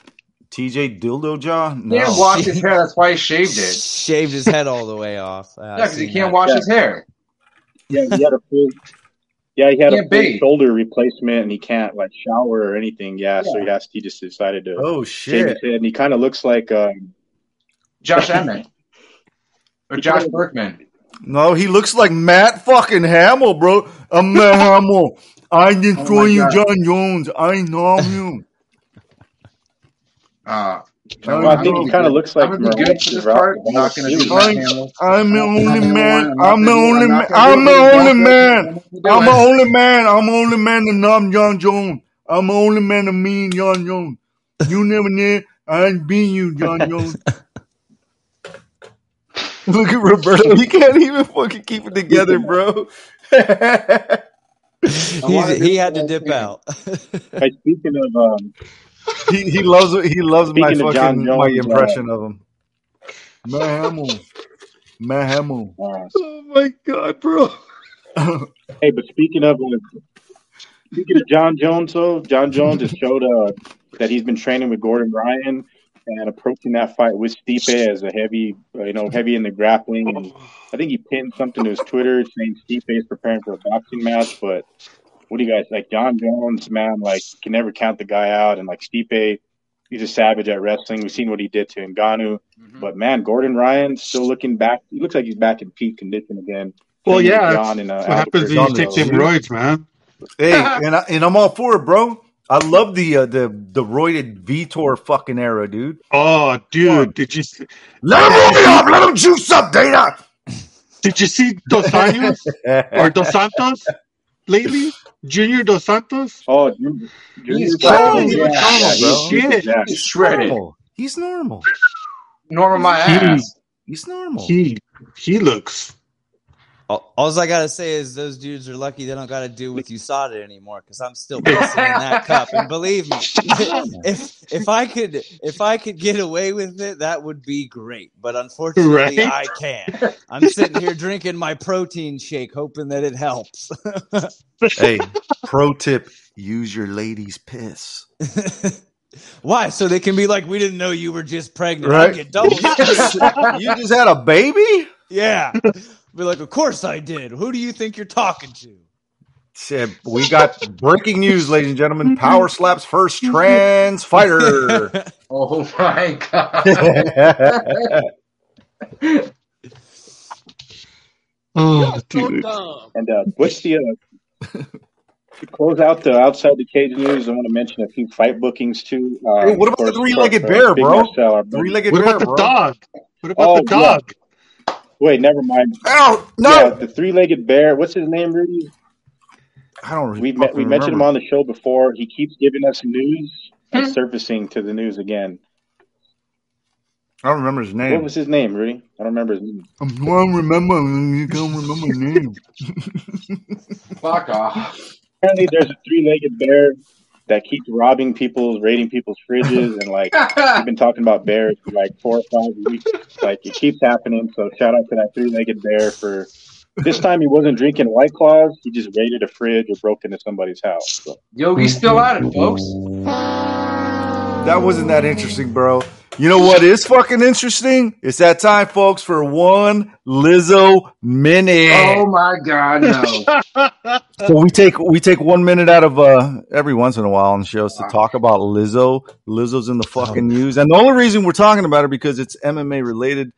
TJ Dildo Jaw? No. He didn't wash his hair. That's why he shaved it. Shaved his head all the way off. Uh, yeah, because he can't that. wash yeah. his hair. Yeah, he had a full. Yeah, he had a full shoulder replacement, and he can't like shower or anything. Yeah, yeah. so he has. He just decided to. Oh shit! and he kind of looks like um, Josh Emmett or Josh Burkman. No, he looks like Matt fucking Hamill, bro. I'm Matt Hamill. I destroy oh you, Jon Jones. I know you. Uh, no, I think he kind of looks like. I'm good for this part. I'm not going to do I'm, I'm the only man. I'm the only man. I'm the only man. I'm the only man. I'm the only man to numb Jon Jones. I'm the only man to mean Jon Jones. You never knew. I ain't being you, Jon Jones. Look at Roberto. He can't even fucking keep it together, bro. he had to dip out. hey, speaking of, um, he he loves he loves my fucking Jones, my impression uh, of him. Mahamo, Mahamo. Uh, oh my god, bro. hey, but speaking of, uh, speaking of Jon Jones, though, Jon Jones has showed uh, that he's been training with Gordon Ryan and approaching that fight with Stipe as a heavy, uh, you know, heavy in the grappling. And I think he pinned something to his Twitter saying Stipe is preparing for a boxing match. But what do you guys like? Jon Jones, man, like can never count the guy out. And like Stipe, he's a savage at wrestling. We've seen what he did to Ngannou. Mm-hmm. But man, Gordon Ryan still looking back. He looks like he's back in peak condition again. Well, yeah. John in, uh, what happens when you take them roids, man? Hey, and, I, and I'm all for it, bro. I love the uh, the the roided Vitor fucking era, dude. Oh, dude, did you see? let him move up? Let him juice up, Dana. Did you see Dos Anjos or Dos Santos lately? Junior Dos Santos. Oh, Junior. He's, normal, yeah, yeah, bro. He's shredded. He's normal. Normal my ass. He's normal. He he looks all, all I gotta say is those dudes are lucky they don't gotta do with USADA anymore because I'm still pissing in that cup. And believe me, if if I could if I could get away with it, that would be great. But unfortunately, right? I can't. I'm sitting here drinking my protein shake, hoping that it helps. hey, pro tip: use your lady's piss. Why? So they can be like, we didn't know you were just pregnant. Right? get double. you just had a baby? Yeah. Be like, of course I did. Who do you think you're talking to? Said we got breaking news, ladies and gentlemen. Power slaps first trans fighter. oh my god. oh, dude. And uh, what's the uh, to close out the outside the cage news? I want to mention a few fight bookings too. Um, hey, what about the three-legged bear, bro? Three-legged what bear, about bro? the dog? What about oh, the dog? Yeah. Wait, never mind. Oh no! Yeah, the three-legged bear. What's his name, Rudy? I don't. Really we met, we mentioned him on the show before. He keeps giving us news and hmm. surfacing to the news again. I don't remember his name. What was his name, Rudy? I don't remember his name. I don't remember. You don't remember his name. Fuck off. Apparently, there's a three-legged bear that keeps robbing people's, raiding people's fridges, and like we've been talking about bears for like four or five weeks. Like it keeps happening. So shout out to that three-legged bear for this time. He wasn't drinking White Claws. He just raided a fridge or broke into somebody's house. So. Yogi's still at it, folks. That wasn't that interesting, bro. You know what is fucking interesting? It's that time, folks, for one Lizzo minute. Oh my god, no! so we take we take one minute out of uh, every once in a while on shows to talk about Lizzo. Lizzo's in the fucking news, and the only reason we're talking about her because it's MMA related.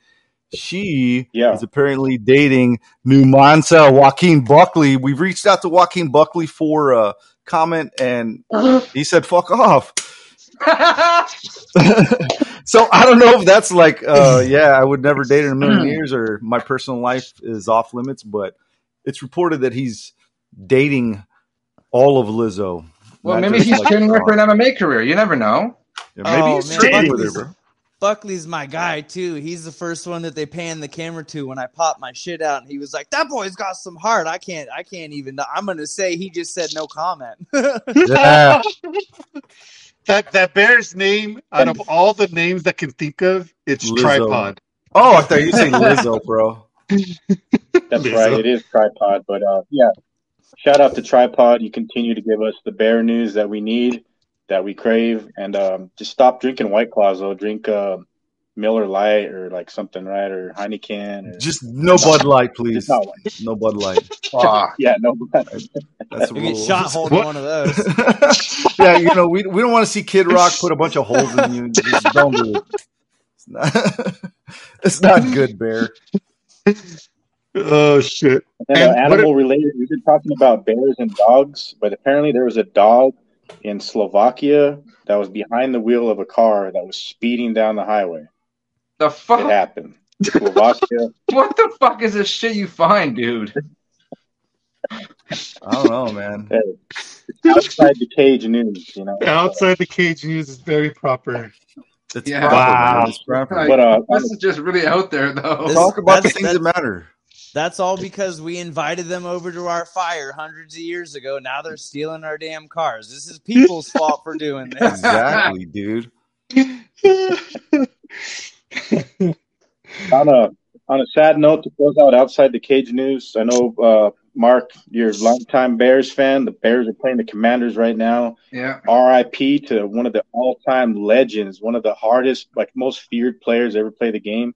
She yeah. is apparently dating Numansa Joaquin Buckley. We've reached out to Joaquin Buckley for a comment, and he said, "Fuck off." so I don't know if that's like, uh, yeah, I would never date in a million years, or my personal life is off limits. But it's reported that he's dating all of Lizzo. Well, maybe he's like training her for an MMA career. You never know. Yeah, maybe oh, he's man, training with her. Buckley's my guy too. He's the first one that they pan the camera to when I pop my shit out, and he was like, "That boy's got some heart." I can't, I can't even. I'm gonna say he just said no comment. yeah. That that bear's name out of all the names that can think of, it's Lizzo. tripod. Oh, I thought you saying Lizzo, bro. That's Lizzo. right. It is tripod, but uh, yeah. Shout out to tripod. You continue to give us the bear news that we need, that we crave, and um, just stop drinking White Claws. Though drink uh, Miller Lite or like something, right? Or Heineken. Or, Just no Bud Light, please. No Bud Light. yeah, no Bud That's you get shot holding one of those. yeah, you know, we we don't want to see Kid Rock put a bunch of holes in you. Just don't do it. It's not, it's not good, Bear. Oh shit! And, uh, animal related. We've been talking about bears and dogs, but apparently there was a dog in Slovakia that was behind the wheel of a car that was speeding down the highway. What the fuck? It happened. Slovakia. what the fuck is this shit you find, dude? I don't know, man. Hey, outside the cage news, you know. Outside the cage news is very proper. It's yeah. proper, wow. It's proper. But uh, this is just really out there, though. This, Talk about the things that matter. That's all because we invited them over to our fire hundreds of years ago. Now they're stealing our damn cars. This is people's fault for doing this. Exactly, dude. on a on a sad note to close out outside the cage news, I know uh, Mark, you're a longtime Bears fan. The Bears are playing the Commanders right now. Yeah. R.I.P. to one of the all-time legends, one of the hardest, like most feared players ever play the game.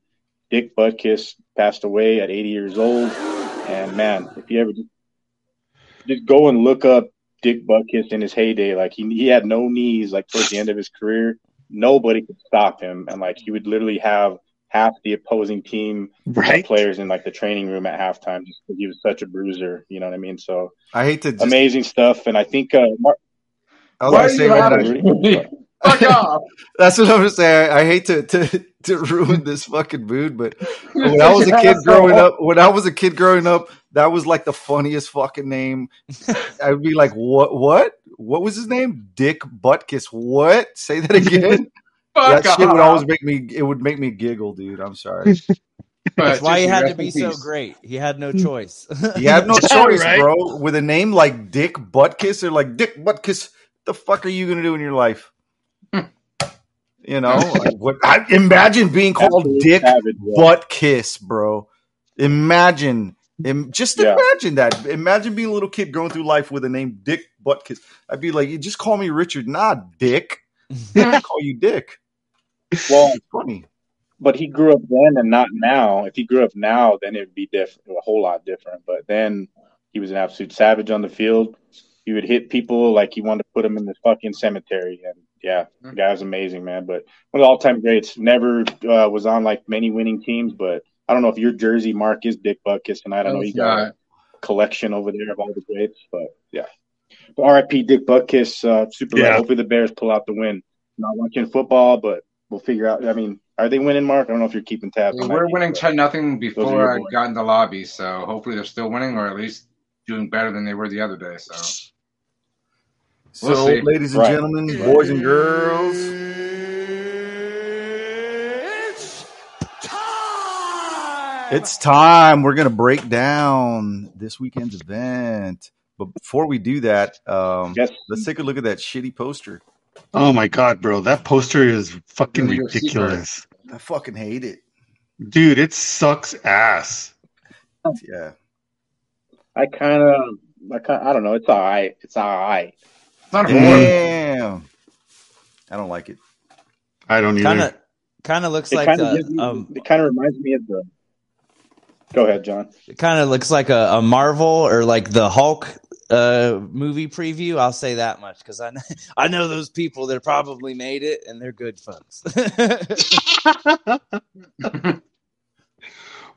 Dick Butkus passed away at 80 years old. And man, if you ever just go and look up Dick Butkus in his heyday, like he he had no knees, like towards the end of his career, nobody could stop him, and like he would literally have half the opposing team right. players in like the training room at halftime just because he was such a bruiser. You know what I mean? So I hate to just... amazing stuff, and I think uh, Mark. I was say, Fuck off. That's what I'm gonna say. I, I, hate to, to to ruin this fucking mood, but when I was a kid growing up, when I was a kid growing up, that was like the funniest fucking name. I'd be like, "What? What? What was his name? Dick Buttkiss? What? Say that again." that shit would always make me. It would make me giggle, dude. I'm sorry. That's why he had to be so great. He had no hmm. choice. he had no choice, right? bro. With a name like Dick Buttkiss, they're like Dick Buttkiss. The fuck are you gonna do in your life? You know, like what, I, imagine being called Dick savage, Butt Kiss, bro. Imagine, Im, just yeah. imagine that. Imagine being a little kid going through life with a name Dick Butt Kiss. I'd be like, you just call me Richard, not Dick. I call you Dick. Well, it's funny. But he grew up then and not now. If he grew up now, then it'd be different, a whole lot different. But then he was an absolute savage on the field. He would hit people like he wanted to put them in the fucking cemetery, and yeah, the guy was amazing, man. But one of the all-time greats. Never uh, was on like many winning teams, but I don't know if your jersey mark is Dick Butkus, and I don't know you got a collection over there of all the greats, but yeah. But R.I.P. Dick Butkus, uh, super. Yeah. Hopefully the Bears pull out the win. Not watching football, but we'll figure out. I mean, are they winning, Mark? I don't know if you're keeping tabs. Yeah, we're winning ten nothing before I got in the lobby, so hopefully they're still winning, or at least doing better than they were the other day. So so, we'll ladies and right. gentlemen, boys and girls, it's time. It's time. We're going to break down this weekend's event. But before we do that, um, yes. let's take a look at that shitty poster. Oh my god, bro, that poster is fucking ridiculous. I fucking hate it, dude. It sucks ass. Yeah, I kind of, I kind, I don't know. It's all right. It's all right. Not Damn. I don't like it. I don't either. Kind of, kind of looks it like the, me, um, it kind of reminds me of the. Go ahead, John. It kind of looks like a, a, Marvel or like the Hulk uh, movie preview. I'll say that much because I know, I know those people that probably made it and they're good folks.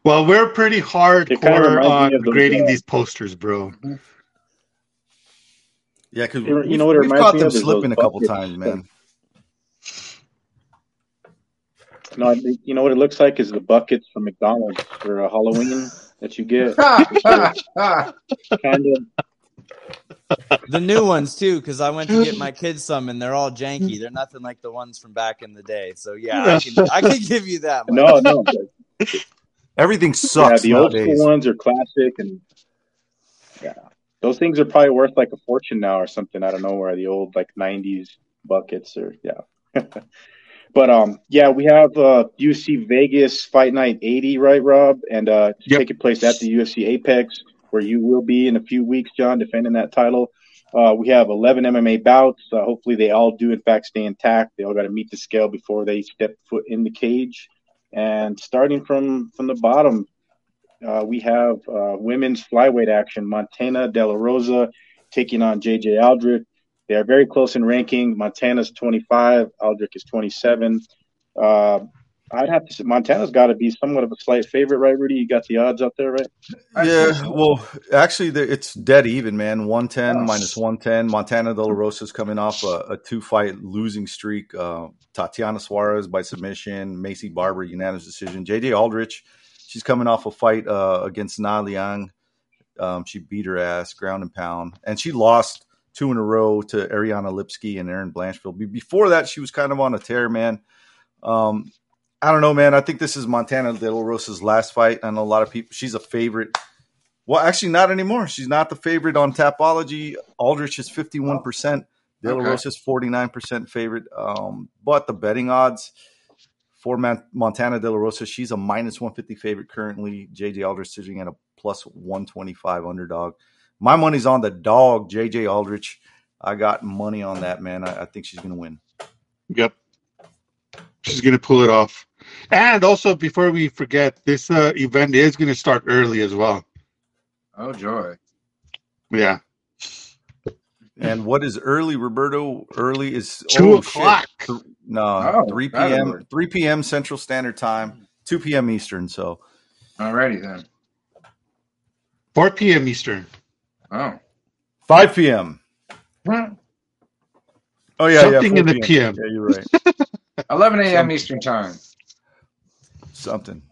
well, we're pretty hardcore on grading these posters, bro. Yeah, because you know what it we've caught them slipping a couple times, man. No, you know what it looks like is the buckets from McDonald's for a Halloween that you get. kind of. The new ones too, because I went to get my kids some, and they're all janky. They're nothing like the ones from back in the day. So yeah, I can, I can give you that. Much. No, no. Everything sucks. Yeah, the nowadays. old school ones are classic, and yeah, those things are probably worth like a fortune now or something. I don't know where the old like '90s buckets or yeah. But um, yeah, we have uh UFC Vegas Fight Night 80, right, Rob? And uh, yep. taking place at the UFC Apex, where you will be in a few weeks, John, defending that title. Uh, we have 11 MMA bouts. Uh, hopefully, they all do in fact stay intact. They all got to meet the scale before they step foot in the cage. And starting from from the bottom, uh, we have uh, women's flyweight action. Montana De La Rosa taking on JJ Aldrich. They are very close in ranking. Montana's 25, Aldrich is 27. Uh, I'd have to say Montana's got to be somewhat of a slight favorite, right, Rudy? You got the odds up there, right? Yeah, well, actually, it's dead even, man. 110 oh. minus 110. Montana De La Rosa's coming off a, a two fight losing streak. Uh, Tatiana Suarez by submission, Maycee Barber unanimous decision. JJ Aldrich she's coming off a fight uh, against Na Liang. Um, she beat her ass, ground and pound, and she lost two in a row to Ariane Lipski and Erin Blanchfield. Before that, she was kind of on a tear, man. Um, I don't know, man. I think this is Montana De La Rosa's last fight. I know a lot of people. She's a favorite. Well, actually, not anymore. She's not the favorite on Tapology. Aldrich is fifty-one percent. De La Rosa's forty-nine percent favorite. Um, but the betting odds for Montana De La Rosa, she's a minus 150 favorite currently. JJ Aldrich sitting at a plus 125 underdog. My money's on the dog, JJ Aldrich. I got money on that, man. I, I think she's going to win. Yep. She's going to pull it off. And also, before we forget, this uh, event is going to start early as well. Oh, joy. Yeah. And what is early, Roberto? Early is two oh, o'clock. Shit. No, oh, three p.m. Three p.m. Central Standard Time, two p.m. Eastern. So, alrighty then. Four p.m. Eastern. Oh. 5 p.m. Oh yeah, something yeah, in the PM. Yeah, you're right. 11 a.m. Eastern time. Something.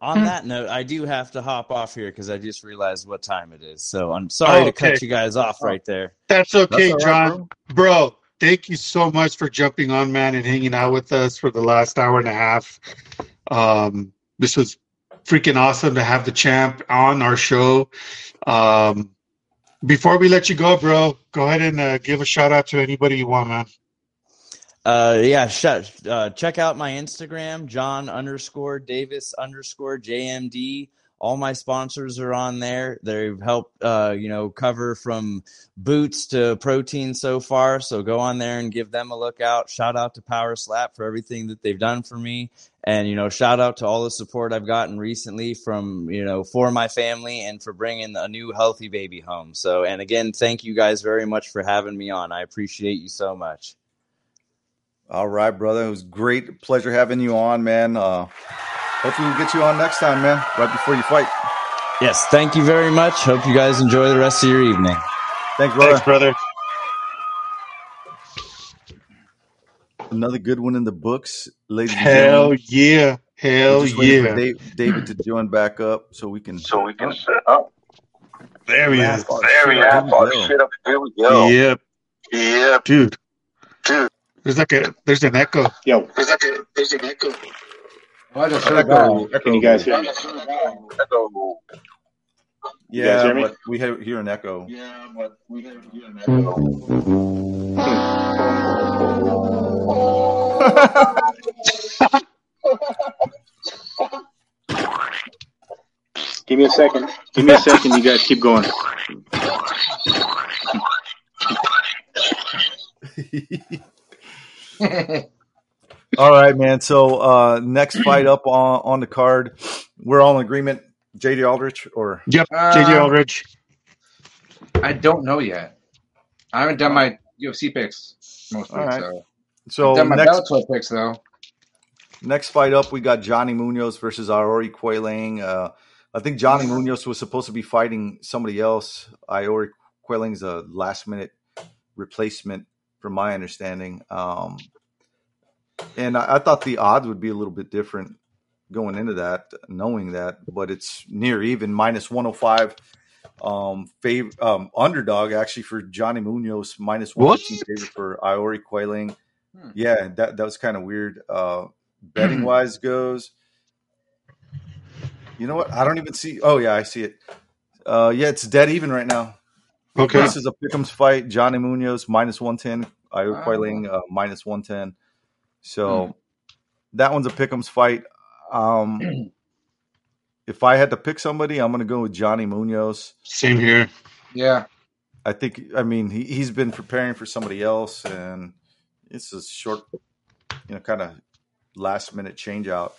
On that note, I do have to hop off here because I just realized what time it is. So I'm sorry oh, okay. to cut you guys off right there. That's okay, That's John. Right, bro. bro, thank you so much for jumping on, man, and hanging out with us for the last hour and a half. Um, this was freaking awesome to have the champ on our show. Um, before we let you go, bro, go ahead and uh, give a shout out to anybody you want, man. Uh, yeah, sh- uh, check out my Instagram, John underscore Davis underscore JMD. All my sponsors are on there. They've helped, uh, you know, cover from boots to protein so far. So go on there and give them a look out. Shout out to Power Slap for everything that they've done for me. And, you know, shout out to all the support I've gotten recently from, you know, for my family and for bringing a new healthy baby home. So, and again, thank you guys very much for having me on. I appreciate you so much. All right, brother. It was great. Pleasure having you on, man. Uh, Hopefully, we'll get you on next time, man, right before you fight. Yes, thank you very much. Hope you guys enjoy the rest of your evening. Thanks, brother. Thanks, brother. Another good one in the books, ladies and gentlemen. Hell yeah. Hell yeah. Dave, David to join back up so we can. So we can oh. set up. There he is. There he is. Here we go. Yep. Yep. Dude. Dude. There's like a there's an echo. Yo. There's like a there's an echo. I just oh, heard echo, echo. Can you guys hear me? Echo. Yeah, hear but we hear an echo. Yeah, but we hear an echo. Give me a second. Give me a second. You guys keep going. all right, man. So uh, next fight up on, on the card, we're all in agreement. JJ Aldrich or yep, uh, JJ Aldrich. I don't know yet. I haven't done my UFC picks most weeks. Right. So, so I've done my next, Bellator picks though. Next fight up, we got Johnny Munoz versus Aoriqileng. Uh, I think Johnny Munoz was supposed to be fighting somebody else. Iori Quailing's a last minute replacement, from my understanding. Um, and I, I, thought the odds would be a little bit different going into that, knowing that, but it's near even minus 105 um fav- um underdog actually for Johnny Munoz minus 115 favorite for Aoriqileng. Hmm. Yeah, that that was kind of weird. Uh betting wise goes. You know what? I don't even see Oh yeah, I see it. Uh yeah, it's dead even right now. Okay. This is a pick'ems fight. Johnny Munoz minus 110, Iori wow. Quailing uh, minus 110. So mm. that one's a pick'em's fight. Um, if I had to pick somebody, I'm going to go with Johnny Munoz. Same here. Yeah. I think, I mean, he, he's been preparing for somebody else, and it's a short, you know, kind of last minute change out.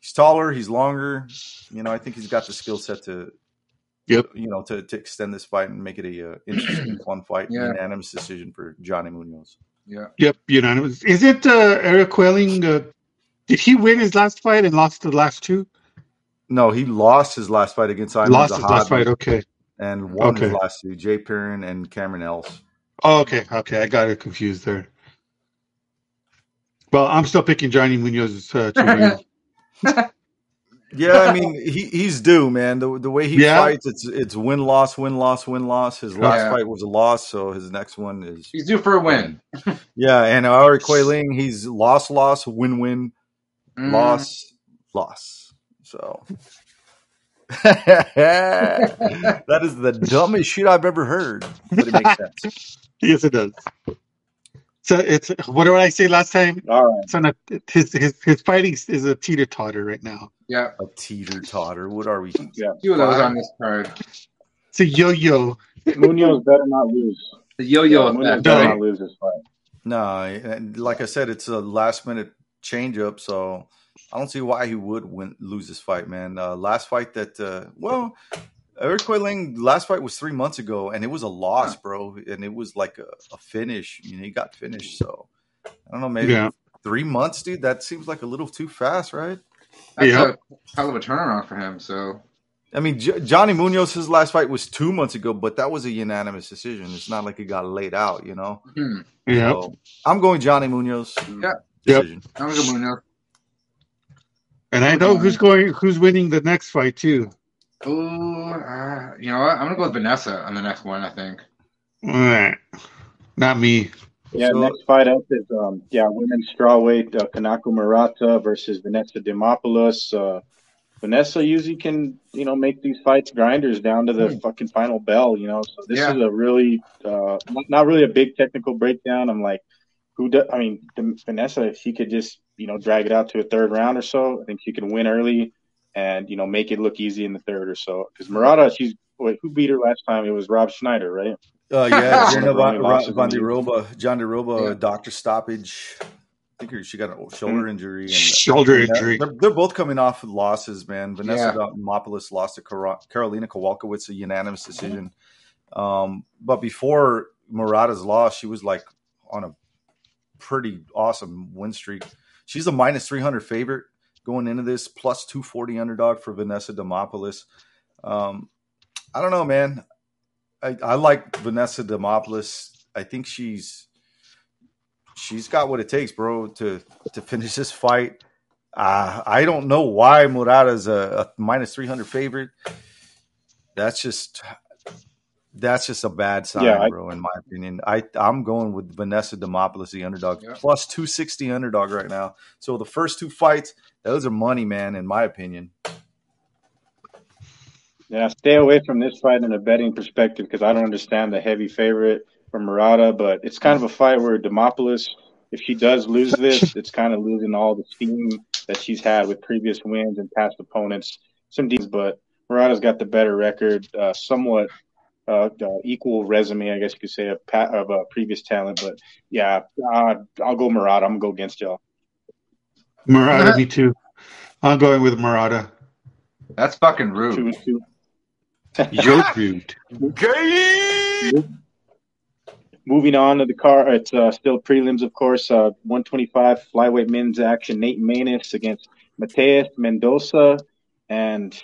He's taller, he's longer. You know, I think he's got the skill set to, yep. you know, to, to extend this fight and make it a uh, interesting, fun fight. Yeah. Unanimous decision for Johnny Munoz. Yeah. Yep. Unanimous. Is it uh, Aoriqileng? Uh, did he win his last fight and lost the last two? No, he lost his last fight against Simon Lost his last fight. Okay. And won okay. his last two. Jay Perrin and Cameron Else. Oh, okay. Okay. I got it confused there. Well, I'm still picking Johnny Munoz uh, to win. Yeah, I mean he, he's due, man. The the way he yeah. fights, it's it's win loss, win loss, win loss. His last yeah. fight was a loss, so his next one is he's due for a win. yeah, and Aoriqileng, he's loss, loss, win, win, mm. loss, loss. So that is the dumbest shit I've ever heard, but it makes sense. yes, it does. So it's what did I say last time? All right. It's on his his his fighting is a teeter totter right now. Yeah, a teeter totter. What are we? Yeah, two of those on this card. It's a yo yo. Munoz better not lose. The yo yo yeah, Munoz better not lose this fight. No, like I said, it's a last minute change up, so I don't see why he would win lose this fight, man. Uh, last fight that uh, well, Aoriqileng last fight was three months ago, and it was a loss, bro, and it was like a, a finish. You know, he got finished. So I don't know, maybe yeah. three months, dude. That seems like a little too fast, right? That's yep. a hell of a turnaround for him. So I mean, J- Johnny Munoz, his last fight was two months ago, but that was a unanimous decision. It's not like it got laid out, you know. Hmm. Yeah, so I'm going Johnny Munoz. Yeah, decision. Yep. I'm going Munoz. And I know who's going, who's winning the next fight too. Oh, uh, you know what? I'm gonna go with Vanessa on the next one. I think. Not me. Yeah, so, next fight up is um yeah women's strawweight uh, Kanako Murata versus Vanessa Demopoulos. Uh, Vanessa usually can you know make these fights grinders down to the hmm. fucking final bell. You know, so this yeah. is a really uh not really a big technical breakdown. I'm like, who does? I mean, Vanessa, if she could just you know drag it out to a third round or so, I think she can win early and you know make it look easy in the third or so. Because Murata, she's wait, who beat her last time? It was Rob Schneider, right? Uh, yeah, Jenna Van, Van de Roba, Jandiroba, yeah. doctor stoppage. I think she got a shoulder injury. And, shoulder injury. They're, they're, both coming off losses, man. Vanessa yeah. Demopoulos lost to Karolina Kowalkiewicz, a unanimous decision. Um, but before Murata's loss, she was like on a pretty awesome win streak. She's a minus 300 favorite going into this, plus 240 underdog for Vanessa Demopoulos. Um, I don't know, man. I, I like Vanessa Demopoulos. I think she's she's got what it takes, bro, to to finish this fight. Uh, I don't know why Murata's a, a minus 300 favorite. That's just that's just a bad sign, yeah, I, bro. In my opinion, I I'm going with Vanessa Demopoulos, the underdog, yeah. plus two sixty underdog right now. So the first two fights, those are money, man. In my opinion. Yeah, stay away from this fight in a betting perspective because I don't understand the heavy favorite for Murata, but it's kind of a fight where Demopoulos, if she does lose this, it's kind of losing all the steam that she's had with previous wins and past opponents. Some deals, but Murata's got the better record, uh, somewhat uh, equal resume, I guess you could say, of, of uh, previous talent. But yeah, uh, I'll go Murata. I'm gonna go against y'all. Murata, me too. I'm going with Murata. That's fucking rude. Two, two. You're rude. Okay. Moving on to the car, it's uh, still prelims, of course. Uh, 125 flyweight men's action. Nate Maness against Mateus Mendoza, and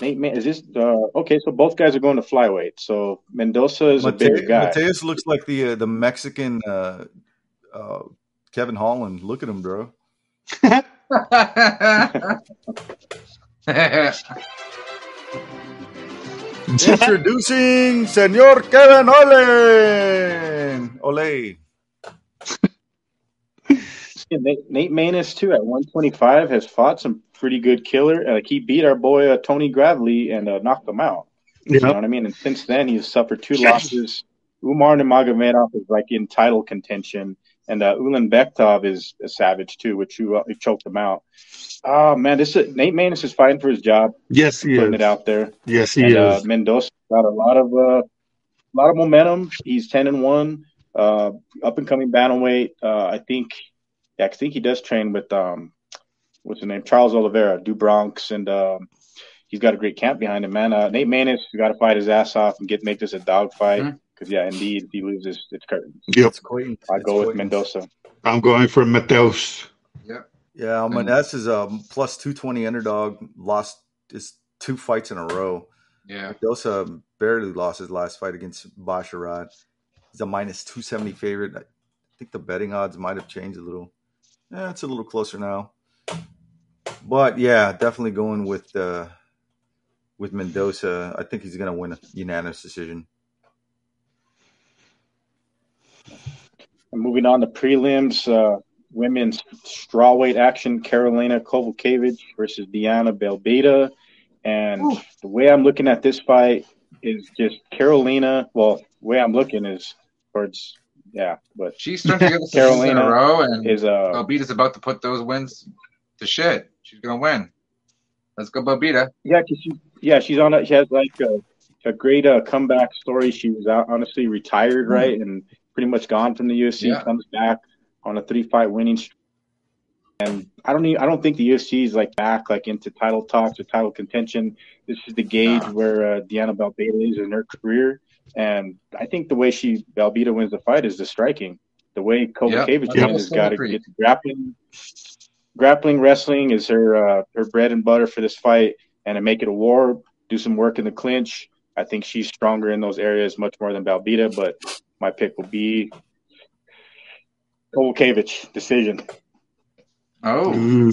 Nate, man, is this uh, okay? So both guys are going to flyweight. So Mendoza is Mate- a bigger guy. Mateus looks like the uh, the Mexican uh, uh, Kevin Holland. Look at him, bro. Introducing Senor Kevin Holland. Ole. Nate, Maness too at 125 has fought some pretty good killer. Like he beat our boy uh, Tony Gravely and uh, knocked him out. Yep. You know what I mean? And since then he's suffered two losses. Umar Nurmagomedov is like in title contention, and uh, Ulan Bekhtov is a savage too, which you, uh, choked him out. Oh man, this is, Nate Maness is fighting for his job. Yes, he putting is. it out there. Yes, he and, uh, is. Uh, Mendoza got a lot of uh, a lot of momentum. He's ten and one, uh, up and coming bantamweight. Uh, I think, yeah, I think he does train with um, what's his name, Charles Oliveira, do Bronx, and um, he's got a great camp behind him, man. Uh, Nate Maness, you got to fight his ass off and get make this a dog fight. Because yeah, indeed, if he loses, it's curtains. Yep, it's I go with Mendoza. I'm going for Mateus. Yeah, yeah. Mendoza is a plus two twenty underdog. Lost his two fights in a row. Yeah, Mendoza barely lost his last fight against Basharat. He's a minus two seventy favorite. I think the betting odds might have changed a little. Yeah, it's a little closer now. But yeah, definitely going with uh, with Mendoza. I think he's going to win a unanimous decision. Moving on to prelims, uh, women's strawweight action: Karolina Kowalkiewicz versus Diana Belbita. And Ooh. the way I'm looking at this fight is just Carolina. Well, the way I'm looking is towards yeah, but she's starting to get the Carolina in a row, and is uh, Belbita's about to put those wins to shit. She's gonna win. Let's go, Belbita. Yeah, cause she, yeah, she's on. A, she has like a, a great uh, comeback story. She was out, honestly retired, mm-hmm. right, and pretty much gone from the UFC. Yeah. Comes back on a three fight winning streak. And I don't need, I don't think the UFC is like back like into title talks or title contention. This is the gauge nah. where uh, Diana Belbita is in her career. And I think the way she Belbita wins the fight is the striking. The way Kowalkiewicz yep. has got to get the grappling. Grappling wrestling is her uh, her bread and butter for this fight, and to make it a war, do some work in the clinch. I think she's stronger in those areas much more than Belbita, but my pick will be Kowalkiewicz decision. Oh.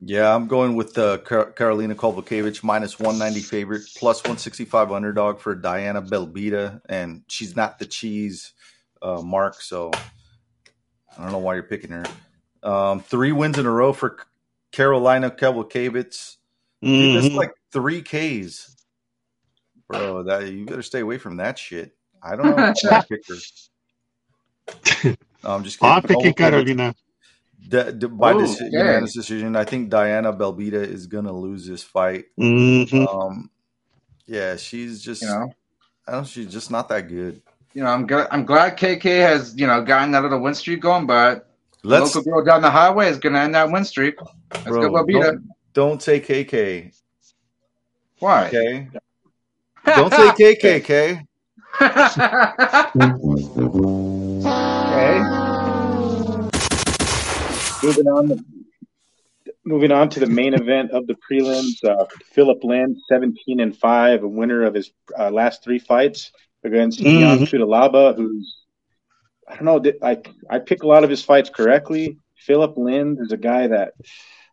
Yeah, I'm going with the uh, Car- Karolina Kowalkiewicz minus 190 favorite, plus 165 underdog for Diana Belbita, and she's not the cheese uh, mark, so I don't know why you're picking her. Um, three wins in a row for Karolina Kowalkiewicz. Mm-hmm. That's like three Ks, bro. That you better stay away from that shit. I don't know. I pick her. No, I'm just kidding. I'm picking Carolina. The, the, by this decision, I think Diana Belbita is gonna lose this fight. Mm-hmm. Um, yeah, she's just, you know, I don't. She's just not that good. You know, I'm glad. I'm glad KK has you know gotten that little win streak going, but Let's, local girl down the highway is gonna end that win streak. Let's bro, go Belbita. Don't, don't say KK. Why? Okay. don't say KKK. Okay moving on. Moving on to the main event of the prelims, uh, Philip Lynn, seventeen and five, a winner of his uh, last three fights against mm-hmm. Who's I don't know, I I pick a lot of his fights correctly. Philip Lynn is a guy that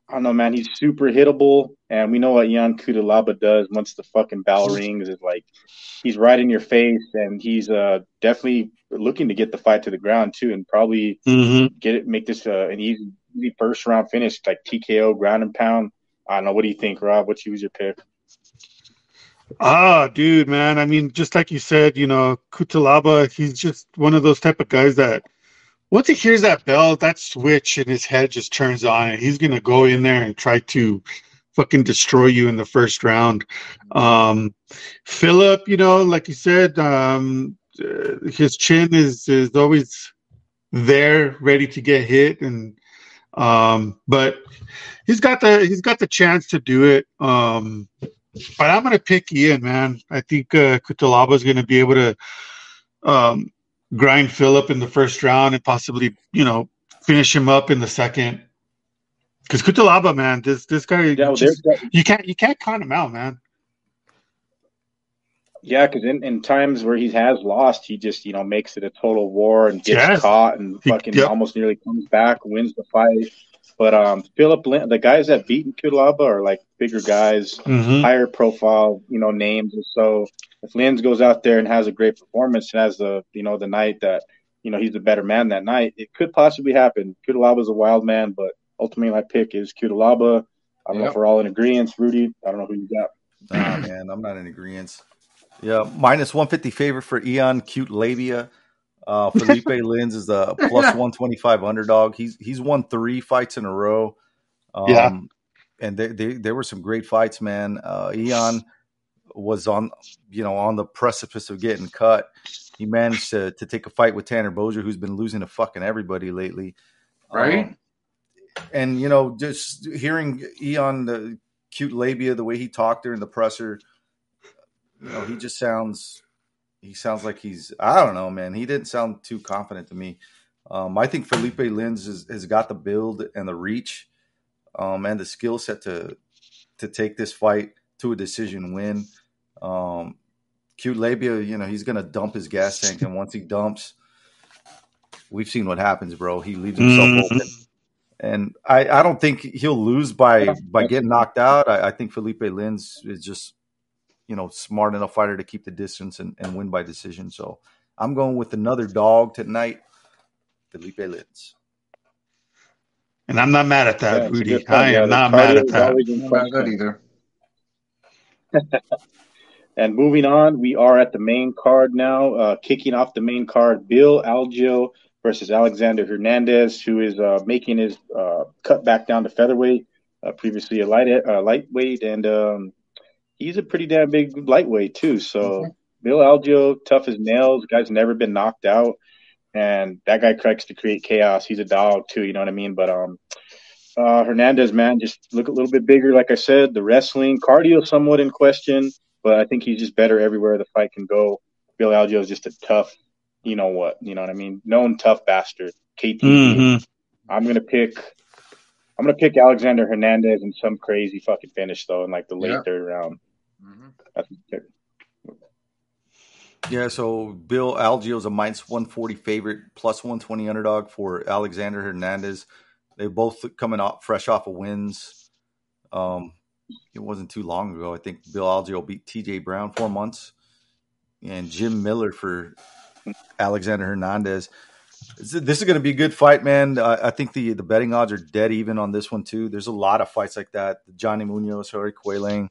I don't know, man. He's super hittable, and we know what Ion Cutelaba does once the fucking bell rings. Is like he's right in your face, and he's uh, definitely looking to get the fight to the ground too, and probably mm-hmm. get it, make this uh, an easy easy first round finish, like TKO, ground and pound. I don't know. What do you think, Rob? What's was your pick? Ah, dude, man. I mean, just like you said, you know, Cutelaba, he's just one of those type of guys that once he hears that bell, that switch in his head just turns on, and he's gonna go in there and try to fucking destroy you in the first round. Um, Philip, you know, like you said, um, uh, his chin is is always there, ready to get hit, and um, but he's got the he's got the chance to do it. Um, but I'm gonna pick Ian, man. I think uh, is gonna be able to um, grind Philip in the first round and possibly you know finish him up in the second. Because Cutelaba, man, this this guy, yeah, just, you can't you can't count him out, man. Yeah, because in, in times where he has lost, he just you know makes it a total war and gets yes. caught and fucking yep. almost nearly comes back, wins the fight. But um, Philip, Lin- the guys that beat Cutelaba are like bigger guys, mm-hmm. higher profile, you know, names. And so if Lins goes out there and has a great performance and has the you know the night that you know he's the better man that night, it could possibly happen. Cutelaba is a wild man, but ultimately my pick is Cutelaba. I don't yep. know if we're all in agreement, Rudy. I don't know who you got. Nah, man, I'm not in agreement. Yeah, minus 150 favorite for Ion Cutelaba. Uh, Felipe Lins is a plus 125 underdog. He's he's won three fights in a row. Um, yeah, and they, they, there were some great fights, man. Uh, Ion was on you know on the precipice of getting cut. He managed to to take a fight with Tanner Boser, who's been losing to fucking everybody lately. Right. Um, and you know, just hearing Eon the cute labia, the way he talked during the presser you know, he just sounds he sounds like he's I don't know, man. He didn't sound too confident to me. Um, I think Felipe Lins has, has got the build and the reach um, and the skill set to to take this fight to a decision win. Um, Cutelaba, you know, he's gonna dump his gas tank, and once he dumps, we've seen what happens, bro. He leaves himself mm-hmm. open. And I, I don't think he'll lose by by getting knocked out. I, I think Felipe Lins is just you know, smart enough fighter to keep the distance and, and win by decision. So I'm going with another dog tonight, Felipe Lins. And I'm not mad at that, yeah, Rudy. I am not mad at that. Not good either. And moving on, we are at the main card now. Uh, kicking off the main card, Bill Algeo versus Alexander Hernandez, who is uh, making his uh, cut back down to featherweight, uh, previously a light uh, lightweight, and um, he's a pretty damn big lightweight too. So mm-hmm. Bill Algeo, tough as nails, guy's never been knocked out, and that guy cracks to create chaos. He's a dog too, you know what I mean? But um, uh, Hernandez, man, just look a little bit bigger. Like I said, the wrestling, cardio, somewhat in question, but I think he's just better everywhere the fight can go. Bill Algeo is just a tough, you know what, you know what I mean? Known tough bastard. KT. Mm-hmm. I'm gonna pick. I'm gonna pick Alexander Hernandez in some crazy fucking finish though, in like the late yeah. third round. Mm-hmm. Yeah, so Bill Algeo is a minus 140 favorite, plus 120 underdog for Alexander Hernandez. They both coming off fresh off of wins. Um, it wasn't too long ago. I think Bill Algeo beat TJ Brown four months, and Jim Miller for Alexander Hernandez. This is going to be a good fight, man. I think the the betting odds are dead even on this one too. There's a lot of fights like that. Johnny Munoz, Aoriqileng,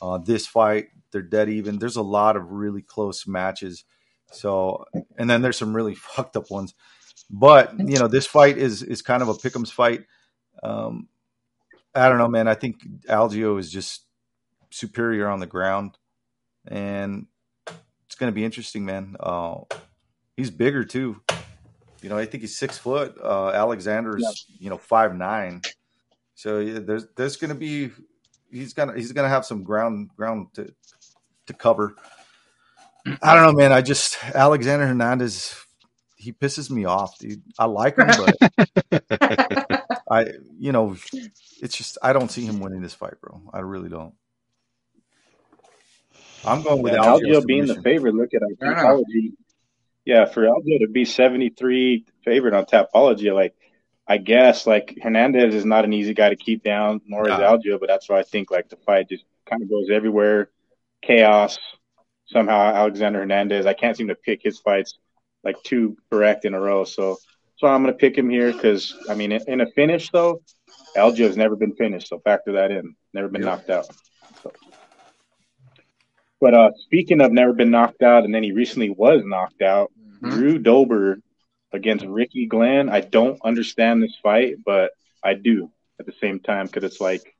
uh, this fight they're dead even. There's a lot of really close matches. So, and then there's some really fucked up ones. But you know, this fight is is kind of a pick'em's fight. Um, I don't know, man. I think Algeo is just superior on the ground, and it's going to be interesting, man. Uh, he's bigger too. You know, I think he's six foot. Uh, Alexander's, yeah. you know, five nine. So yeah, there's there's going to be he's gonna he's gonna have some ground ground to to cover. I don't know, man. I just Alexander Hernandez, he pisses me off, dude. I like him, but I, you know, it's just I don't see him winning this fight, bro. I really don't. I'm going with yeah, Algeo being the favorite. Look at Tapology. Yeah, for Algeo to be 73 favorite on Tapology, like I guess like Hernandez is not an easy guy to keep down, nor is Algeo, but that's why I think like the fight just kind of goes everywhere, chaos. Somehow Alexander Hernandez, I can't seem to pick his fights like two correct in a row. So, so I'm gonna pick him here because I mean, in a finish though, Algeo has never been finished, so factor that in. Never been knocked out. So. But uh, speaking of never been knocked out, and then he recently was knocked out. Mm-hmm. Drew Dober against Ricky Glenn. I don't understand this fight, but I do at the same time because it's like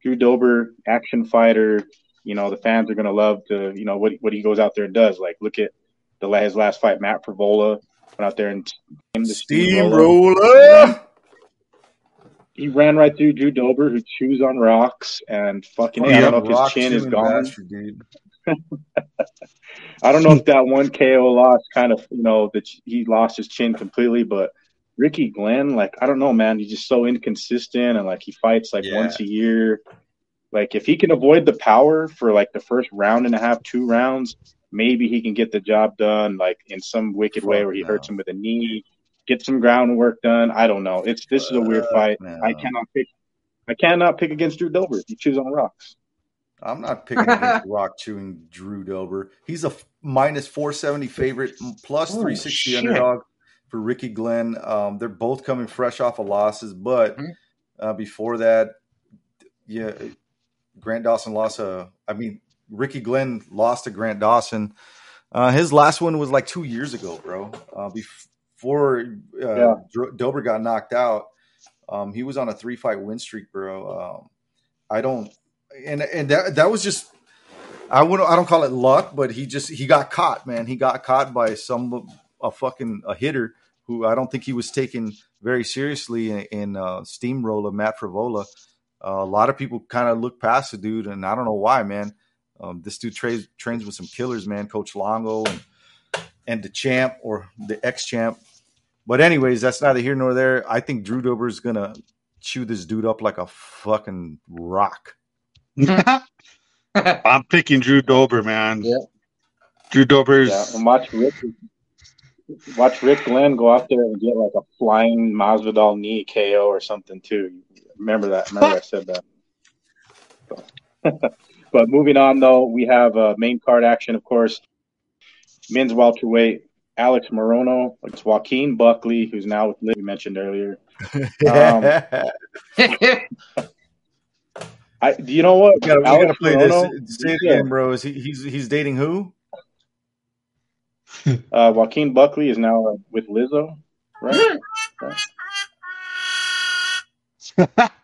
Drew Dober, action fighter. You know, the fans are gonna love to, you know, what what he goes out there and does. Like, look at the his last fight, Matt Frevola went out there and the steamroller. steamroller. He ran right through Drew Dober, who chews on rocks and fucking. Oh, I don't know if his chin is gone. Bastard, I don't know if that one KO loss kind of, you know, that he lost his chin completely, but Ricky Glenn, like, I don't know, man, he's just so inconsistent and like he fights like yeah. once a year. Like, if he can avoid the power for like the first round and a half, two rounds, maybe he can get the job done, like in some wicked way where he hurts him with a knee, get some groundwork done. I don't know. It's this is a weird fight. I cannot pick. I cannot pick against Drew Dober. He chews on rocks. I'm not picking against rock chewing Drew Dober. He's a minus 470 favorite, plus 360 shit. underdog for Ricky Glenn. Um, they're both coming fresh off of losses, but mm-hmm. uh, before that, yeah, Grant Dawson lost a. I mean, Ricky Glenn lost to Grant Dawson. Uh, his last one was like two years ago, bro. Uh, before uh, yeah. Dober got knocked out, um, he was on a three fight win streak, bro. Um, I don't and and that that was just I wouldn't I don't call it luck, but he just he got caught, man. He got caught by some a fucking a hitter who I don't think he was taken very seriously in, in uh, steamroller Matt Frevola. Uh, a lot of people kind of look past the dude, and I don't know why, man. Um, this dude trains trains with some killers, man. Coach Longo and and the champ or the ex champ. But anyways, that's neither here nor there. I think Drew Dober is gonna chew this dude up like a fucking rock. I'm picking Drew Dober, man. Yeah. Drew Dober's. Yeah, and watch Rick. Watch Rick Glenn go out there and get like a flying Masvidal knee KO or something too. Remember that? Remember I said that. but moving on though, we have uh, main card action, of course. Men's welterweight Alex Morono against Joaquin Buckley, who's now with Liv, we mentioned earlier. Um, I, do you know what? We gotta, we Alex gotta play Morono, this. Say it yeah. again, bro. Is he, he's he's dating who? Uh, Joaquin Buckley is now uh, with Lizzo, right?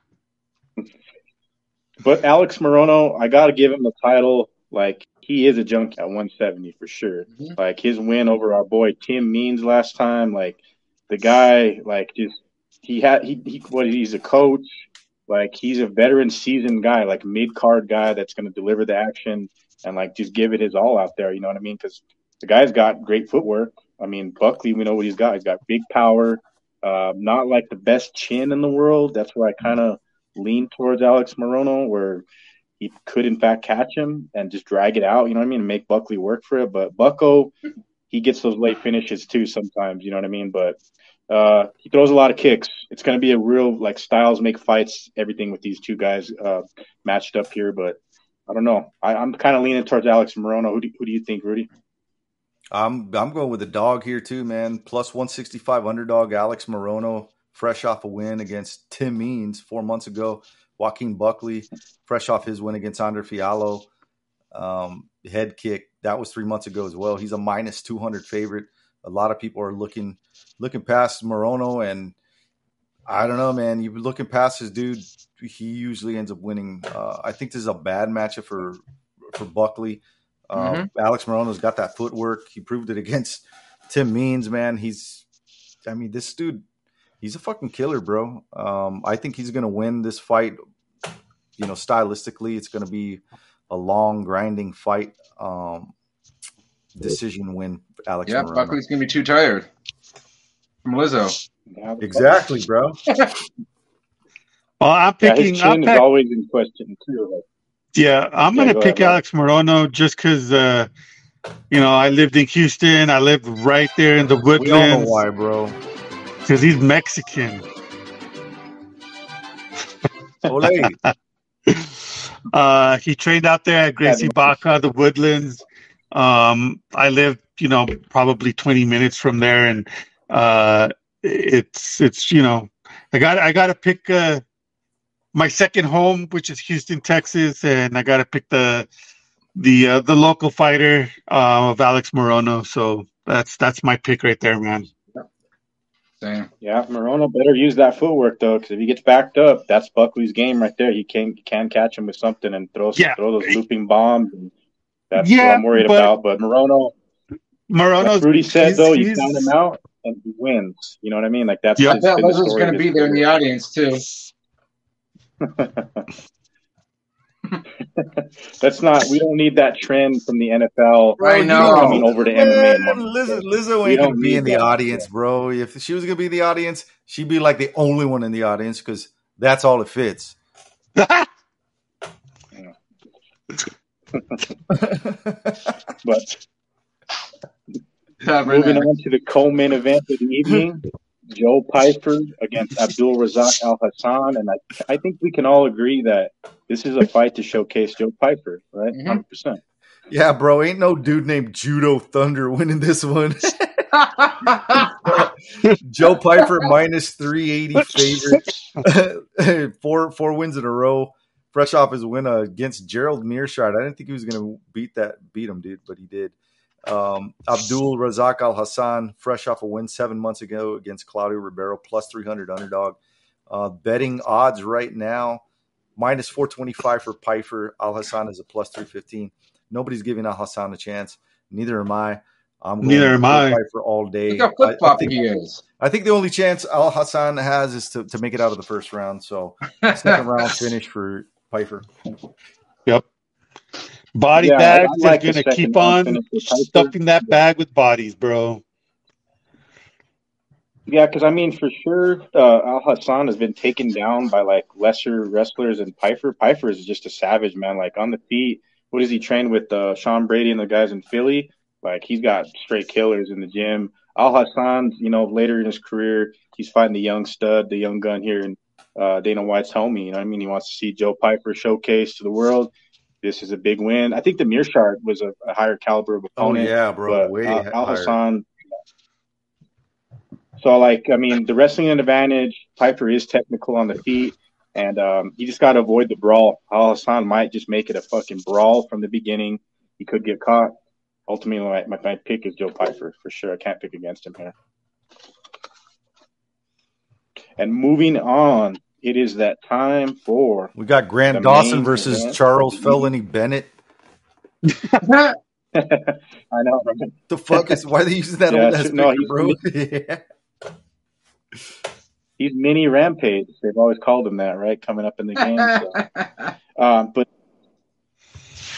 but Alex Morono, I got to give him the title. Like he is a junkie at 170 for sure. Mhm. Like his win over our boy Tim Means last time. Like the guy, like just he had he, he what he's a coach. Like he's a veteran, seasoned guy, like mid card guy that's going to deliver the action and like just give it his all out there. You know what I mean? Because the guy's got great footwork. I mean, Buckley, we know what he's got. He's got big power. Uh, not like the best chin in the world. That's where I kind of lean towards Alex Morono, where he could in fact catch him and just drag it out. You know what I mean? And make Buckley work for it. But Bucko, he gets those late finishes too sometimes. You know what I mean? But uh, he throws a lot of kicks. It's going to be a real like styles make fights. Everything with these two guys uh, matched up here, but. I don't know. I, I'm kind of leaning towards Alex Morono. Who do, who do you think, Rudy? I'm I'm going with the dog here too, man. Plus 165 underdog Alex Morono, fresh off a win against Tim Means four months ago. Joaquin Buckley, fresh off his win against Andre Fialho. Um, head kick that was three months ago as well. He's a minus 200 favorite. A lot of people are looking looking past Morono, and I don't know, man. You're looking past this dude. He usually ends up winning. Uh, I think this is a bad matchup for for Buckley. Um, Alex Morono's got that footwork. He proved it against Tim Means, man. He's, I mean, this dude, he's a fucking killer, bro. Um, I think he's gonna win this fight. You know, stylistically, it's gonna be a long, grinding fight. Um, decision win, Alex Yeah, Morono. Buckley's gonna be too tired from Lizzo. Exactly, bro. Well, I'm Yeah, picking. his I'm chin is pick, always in question too. Yeah, I'm Yeah, gonna go pick ahead, Alex Morono just because, uh, you know, I lived in Houston. I lived right there in the We all know woodlands why, bro. Because he's Mexican. Uh, he trained out there at Gracie Barra, the Woodlands. Um, I lived, you know, probably 20 minutes from there, and uh, it's it's you know, I got I got to pick uh, my second home, which is Houston, Texas, and I got to pick the the uh, the local fighter uh, of Alex Morono. So that's that's my pick right there, man. Same. yeah, Morono better use that footwork though, because if he gets backed up, that's Buckley's game right there. He can can catch him with something and throw Yeah. throw those looping bombs. And that's Yeah, what I'm worried but- about. But Morono, Morono's like Rudy said he's- though, you he's- count him out and he wins. You know what I mean? Like that's Yeah. I his- bet been the Lizzo's gonna be there in the audience too. That's not. We don't need that trend from the NFL. I know. coming over to MMA. Man, Mark. Lizzo, Lizzo We ain't don't gonna be in the that. audience, bro. If she was gonna be in the audience, she'd be like the only one in the audience because that's all it fits. But Yeah, moving on to the co-main event of the evening, Joe Pyfer against Abdul Razak Al Hassan, and I, I think we can all agree that this is a fight to showcase Joe Pyfer, right? Mhm. 100 percent. yeah, bro. Ain't no dude named Judo Thunder winning this one. Joe Pyfer minus three eighty favorite. four four wins in a row. Fresh off his win uh, against Gerald Meerschaert. I didn't think he was gonna beat that beat him, dude, but he did. Um, Abdul Razak Al Hassan, fresh off a win seven months ago against Claudio Ribeiro, plus 300 underdog. Uh, betting odds right now, minus 425 for Pyfer. Al Hassan is a plus 315. Nobody's giving Al Hassan a chance. Neither am I. I'm going Neither am with I. Pyfer all day. Look how I, flip I floppy think, he is. I think the only chance Al Hassan has is to, to make it out of the first round. So second round finish for Pyfer. Body Yeah, bags I like the are gonna keep on finish with Pyfer. stuffing that bag with bodies, bro. Yeah, because I mean, for sure, uh, Al Hassan has been taken down by like lesser wrestlers, and Pyfer. Pyfer is just a savage, man. Like on the feet, what does he train with? Uh, Sean Brady and the guys in Philly. Like he's got straight killers in the gym. Al Hassan, you know, later in his career, he's fighting the young stud, the young gun here, and uh, Dana White's homie. You know, what I mean, he wants to see Joe Pyfer showcase to the world. This is a big win. I think the Meerschaert was a, a higher caliber of opponent. Oh opponent. yeah, bro. But Way Al. Hassan. So, like, I mean, the wrestling advantage. Pyfer is technical on the feet, and um, you just got to avoid the brawl. Al Hassan might just make it a fucking brawl from the beginning. He could get caught. Ultimately, my, my, my pick is Joe Piper for sure. I can't pick against him here. And moving on, it is that time for We got Grant Dawson versus event. Charles Felony Bennett. I know. right? The fuck is why are they using that Yeah, old ass no, picture, bro? yeah. He's mini Rampage. They've always called him that, right? Coming up in the game. So. Um, but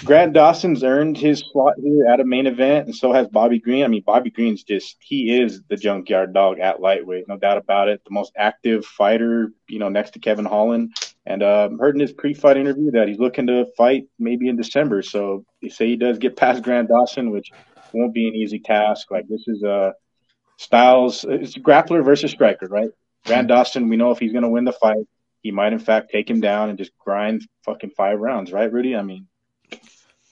Grant Dawson's earned his slot here at a main event, and so has Bobby Green. I mean, Bobby Green's just he is the junkyard dog at lightweight, no doubt about it. The most active fighter, you know, next to Kevin Holland. And uh, heard in his pre-fight interview that he's looking to fight maybe in December. So they say he does get past Grant Dawson, which won't be an easy task. Like this is uh, Styles, it's grappler versus striker, right? Grant Dawson, we know if he's going to win the fight, he might in fact take him down and just grind fucking five rounds, right, Rudy? I mean,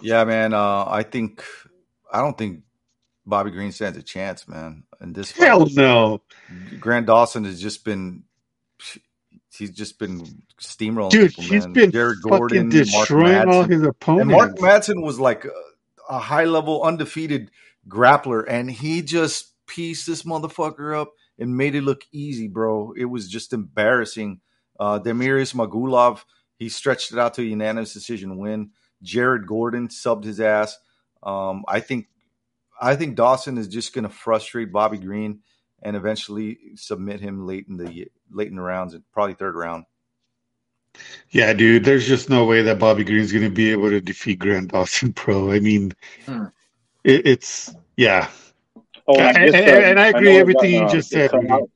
Yeah, man. Uh, I think I don't think Bobby Green stands a chance, man. In this fight. Hell no, Grant Dawson has just been he's just been steamrolling dude. people, He's man. been Jared fucking Gordon, Mark destroying all his And opponents. Mark Madsen was like a, a high level undefeated grappler, and he just pieced this motherfucker up and made it look easy, bro. It was just embarrassing. Uh, Damir Ismagulov, he stretched it out to a unanimous decision win. Jared Gordon subbed his ass. Um, I think, I think Dawson is just going to frustrate Bobby Green and eventually submit him late in the late in the rounds, probably third round. Yeah, dude. There's just no way that Bobby Green's going to be able to defeat Grant Dawson, Pro. I mean, Hmm. it, it's yeah. oh, And- just, and- and I agree it everything you uh, just said, cut out.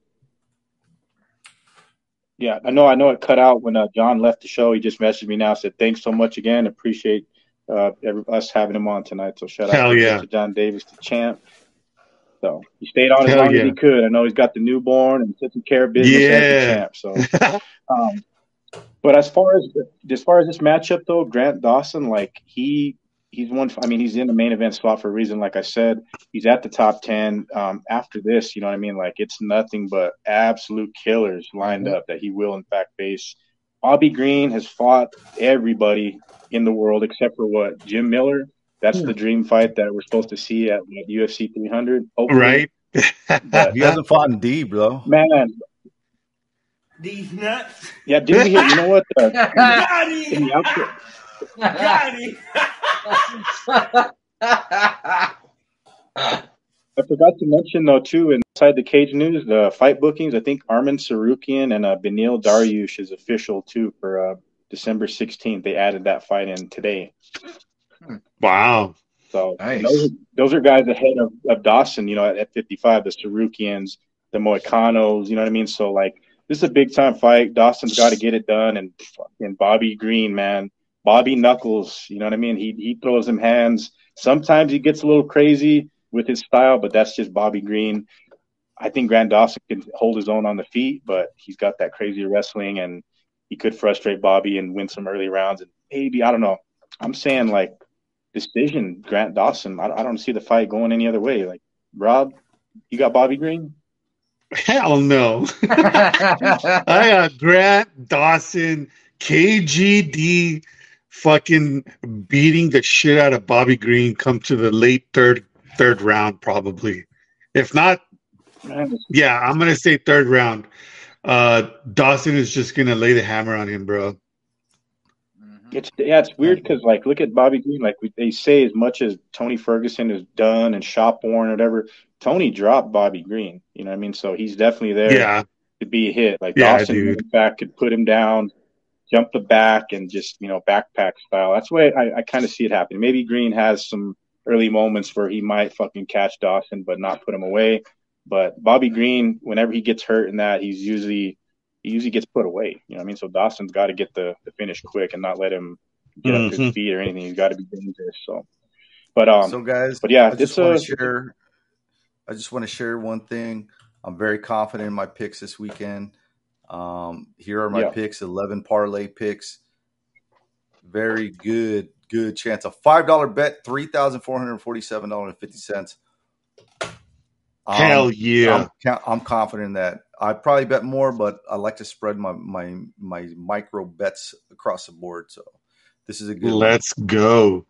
Yeah, I know. I know it cut out when uh, John left the show. He just messaged me now. Said thanks so much again. Appreciate uh, every, us having him on tonight. So shout out Hell to yeah. Mr. John Davis, the champ. So he stayed on as Hell long yeah. as he could. I know he's got the newborn and taking care of business Yeah. as the champ. So Um, but as far as as far as this matchup though, Grant Dawson, like he he's one. I mean, he's in the main event spot for a reason. Like I said, he's at the top ten. Um, after this, you know what I mean? Like it's nothing but absolute killers lined up that he will in fact face. Bobby Green has fought everybody in the world except for what Jim Miller. That's the dream fight that we're supposed to see at what, UFC 300. Hopefully. right? But, He hasn't fought in D, bro. man, These nuts. yeah, did we hear? You know what? Got in the outro, Got him. I forgot to mention though too inside the cage news, the fight bookings. I think Arman Tsarukyan and uh, Beneil Dariush is official too for uh, December 16th. They added that fight in today. wow. So Nice. those, are, those are guys ahead of, of Dawson. You know, at, at 55, the Tsarukyans, the Moicanos. You know what I mean? So like this is a big time fight. Dawson's got to get it done, and fucking Bobby Green, man, Bobby Knuckles. You know what I mean? He he throws him hands. Sometimes he gets a little crazy with his style, but that's just Bobby Green. I think Grant Dawson can hold his own on the feet, but he's got that crazy wrestling, and he could frustrate Bobby and win some early rounds. And maybe I don't know. I'm saying like decision, Grant Dawson. I, I don't see the fight going any other way. Like Rob, you got Bobby Green. Hell no. I got Grant Dawson, KGD, fucking beating the shit out of Bobby Green. Come to the late third third round, probably. If not, Man, yeah, I'm gonna say third round. Uh, Dawson is just gonna lay the hammer on him, bro. It's yeah, it's weird because like look at Bobby Green. Like they say, as much as Tony Ferguson has done and Shopborn or whatever, Tony dropped Bobby Green. You know what I mean? So he's definitely there Yeah, to be a hit. Like Yeah, Dawson, in fact, could put him down, jump the back, and just you know backpack style. That's the way I, I kind of see it happening. Maybe Green has some early moments where he might fucking catch Dawson, but not put him away. But Bobby Green, whenever he gets hurt in that, he's usually he usually gets put away. You know what I mean? So Dawson's got to get the, the finish quick and not let him get up to his feet or anything. He's got to be dangerous. So, but um, so guys, but yeah, I just want to share. I just want to share one thing. I'm very confident in my picks this weekend. Um, here are my Yeah. picks: 11 parlay picks. Very good, good chance. A five dollar bet, three thousand four hundred forty-seven dollars and fifty cents. Hell Um, yeah. I'm, I'm confident in that. I probably bet more, but I like to spread my my my micro bets across the board. So this is a good. Let's go.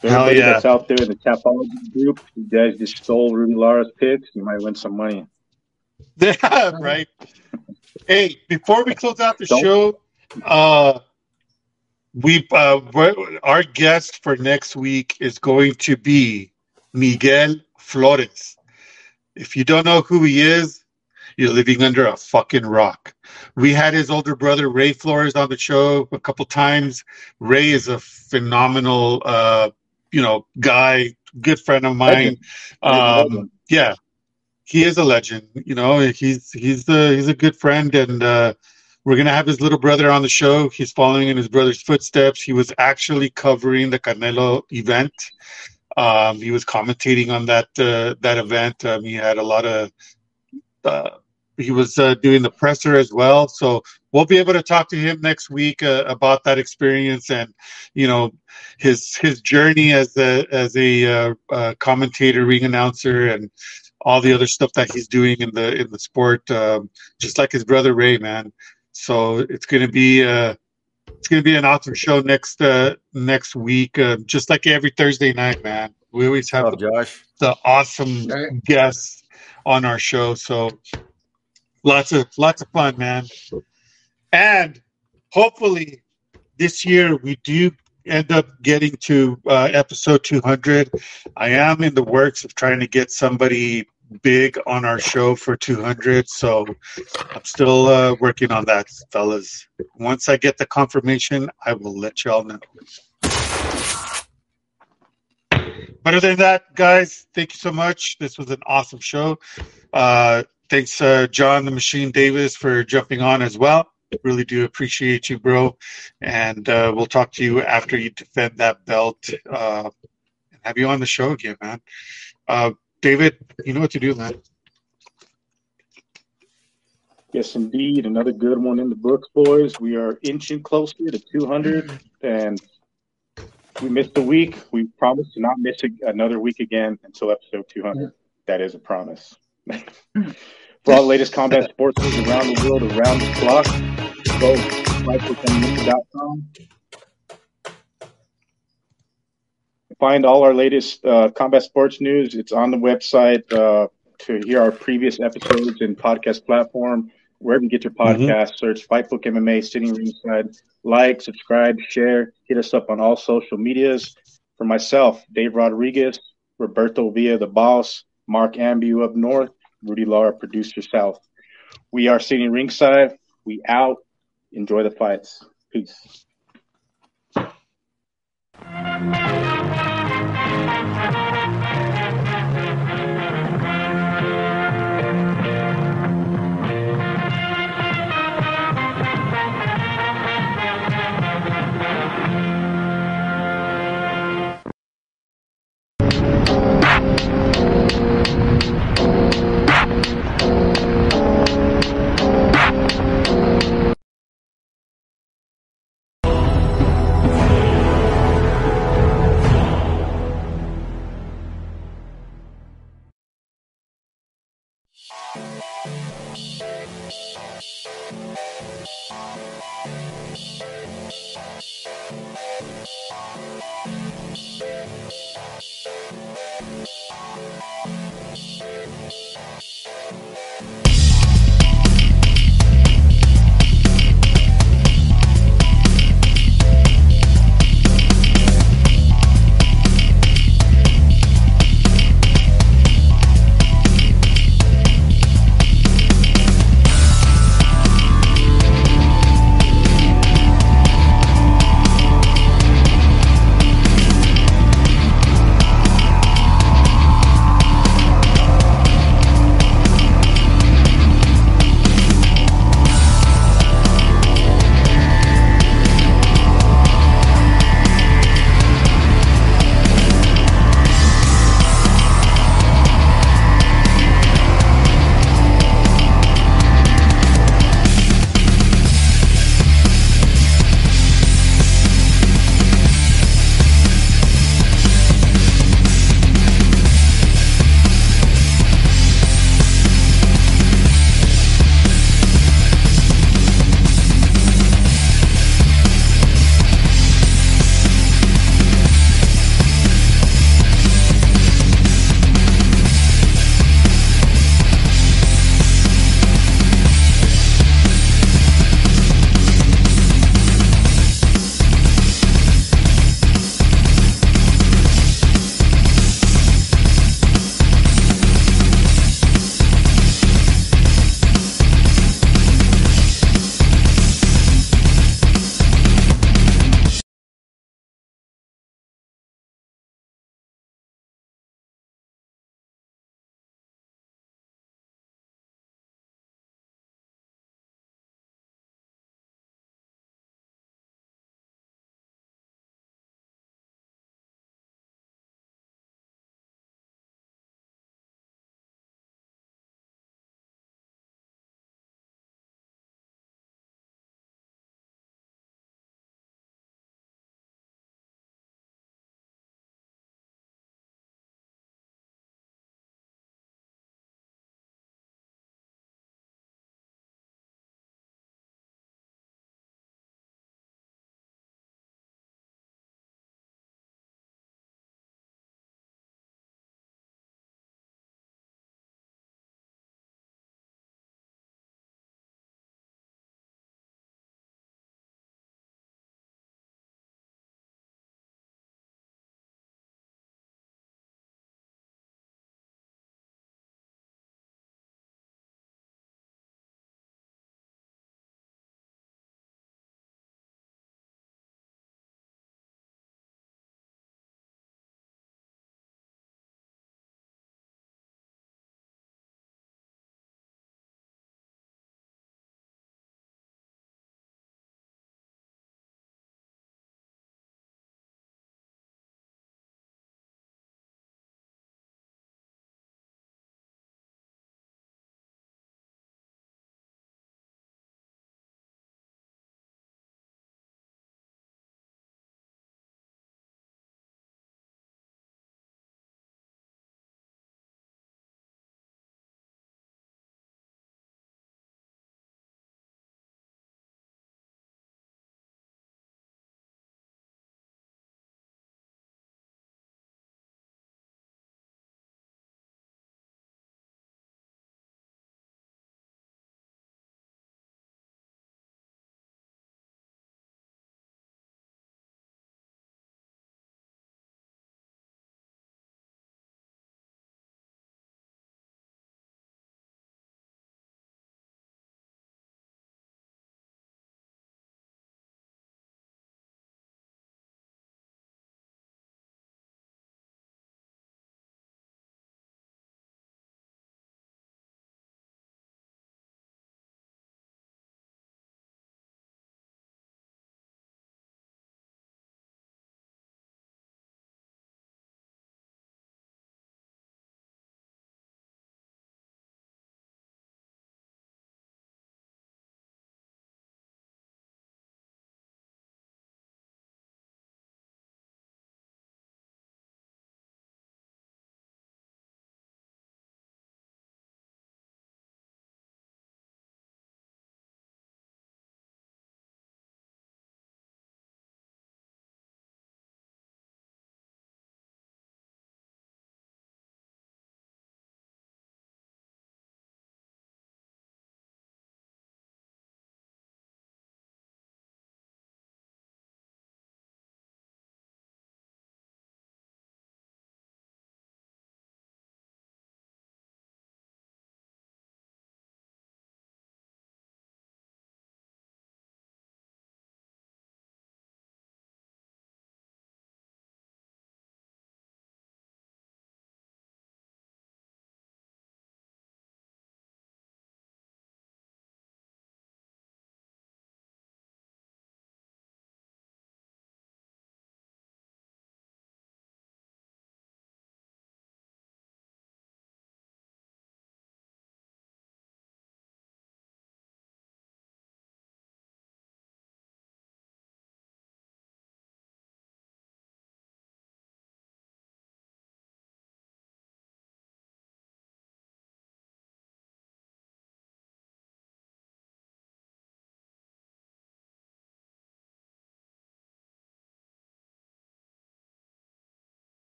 Hell yeah. that's out there in the Tapology group, you guys just stole Rudy Lara's picks. You might win some money. Yeah, right. Hey, before we close out the Don't- show, uh, we uh, our guest for next week is going to be Miguel Flores. If you don't know who he is, you're living under a fucking rock. We had his older brother Ray Flores on the show a couple times. Ray is a phenomenal, uh, you know, guy, good friend of mine. Um, yeah, he is a legend. You know, he's he's a he's a good friend, and uh, we're gonna have his little brother on the show. He's following in his brother's footsteps. He was actually covering the Canelo event. Um, he was commentating on that uh, that event. Um, he had a lot of. Uh, he was uh, doing the presser as well, so we'll be able to talk to him next week uh, about that experience and you know his his journey as a as a uh, uh, commentator, ring announcer, and all the other stuff that he's doing in the in the sport, um, just like his brother Ray, man. So it's gonna be uh, it's gonna be an awesome show next uh, next week, uh, just like every Thursday night, man. We always have What's up, Josh? the awesome Right. guests on our show. So lots of lots of fun, man. And hopefully this year we do end up getting to uh, episode 200. I am in the works of trying to get somebody big on our show for 200. So I'm still uh, working on that, fellas. Once I get the confirmation, I will let y'all know. But other than that, guys, thank you so much. This was an awesome show. Uh, thanks, uh, John the Machine Davis, for jumping on as well. Really do appreciate you, bro. And uh, we'll talk to you after you defend that belt uh, and have you on the show again, man. Uh, David, you know what to do, man. Yes, indeed. Another good one in the books, boys. We are inching closer to 200, and we missed a week. We promise to not miss a- another week again until episode 200. That is a promise. For all the latest combat sports news around the world, around the clock, go to Find all our latest uh, combat sports news. It's on the website uh, to hear our previous episodes and podcast platform. Wherever you get your podcast, search Fightbook MMA Sitting Ringside. Like, subscribe, share. Hit us up on all social medias. For myself, Dave Rodriguez, Roberto Villa, the boss, Mark Ambu up north, Rudy Lara, producer south. We are sitting ringside. We out. Enjoy the fights. Peace.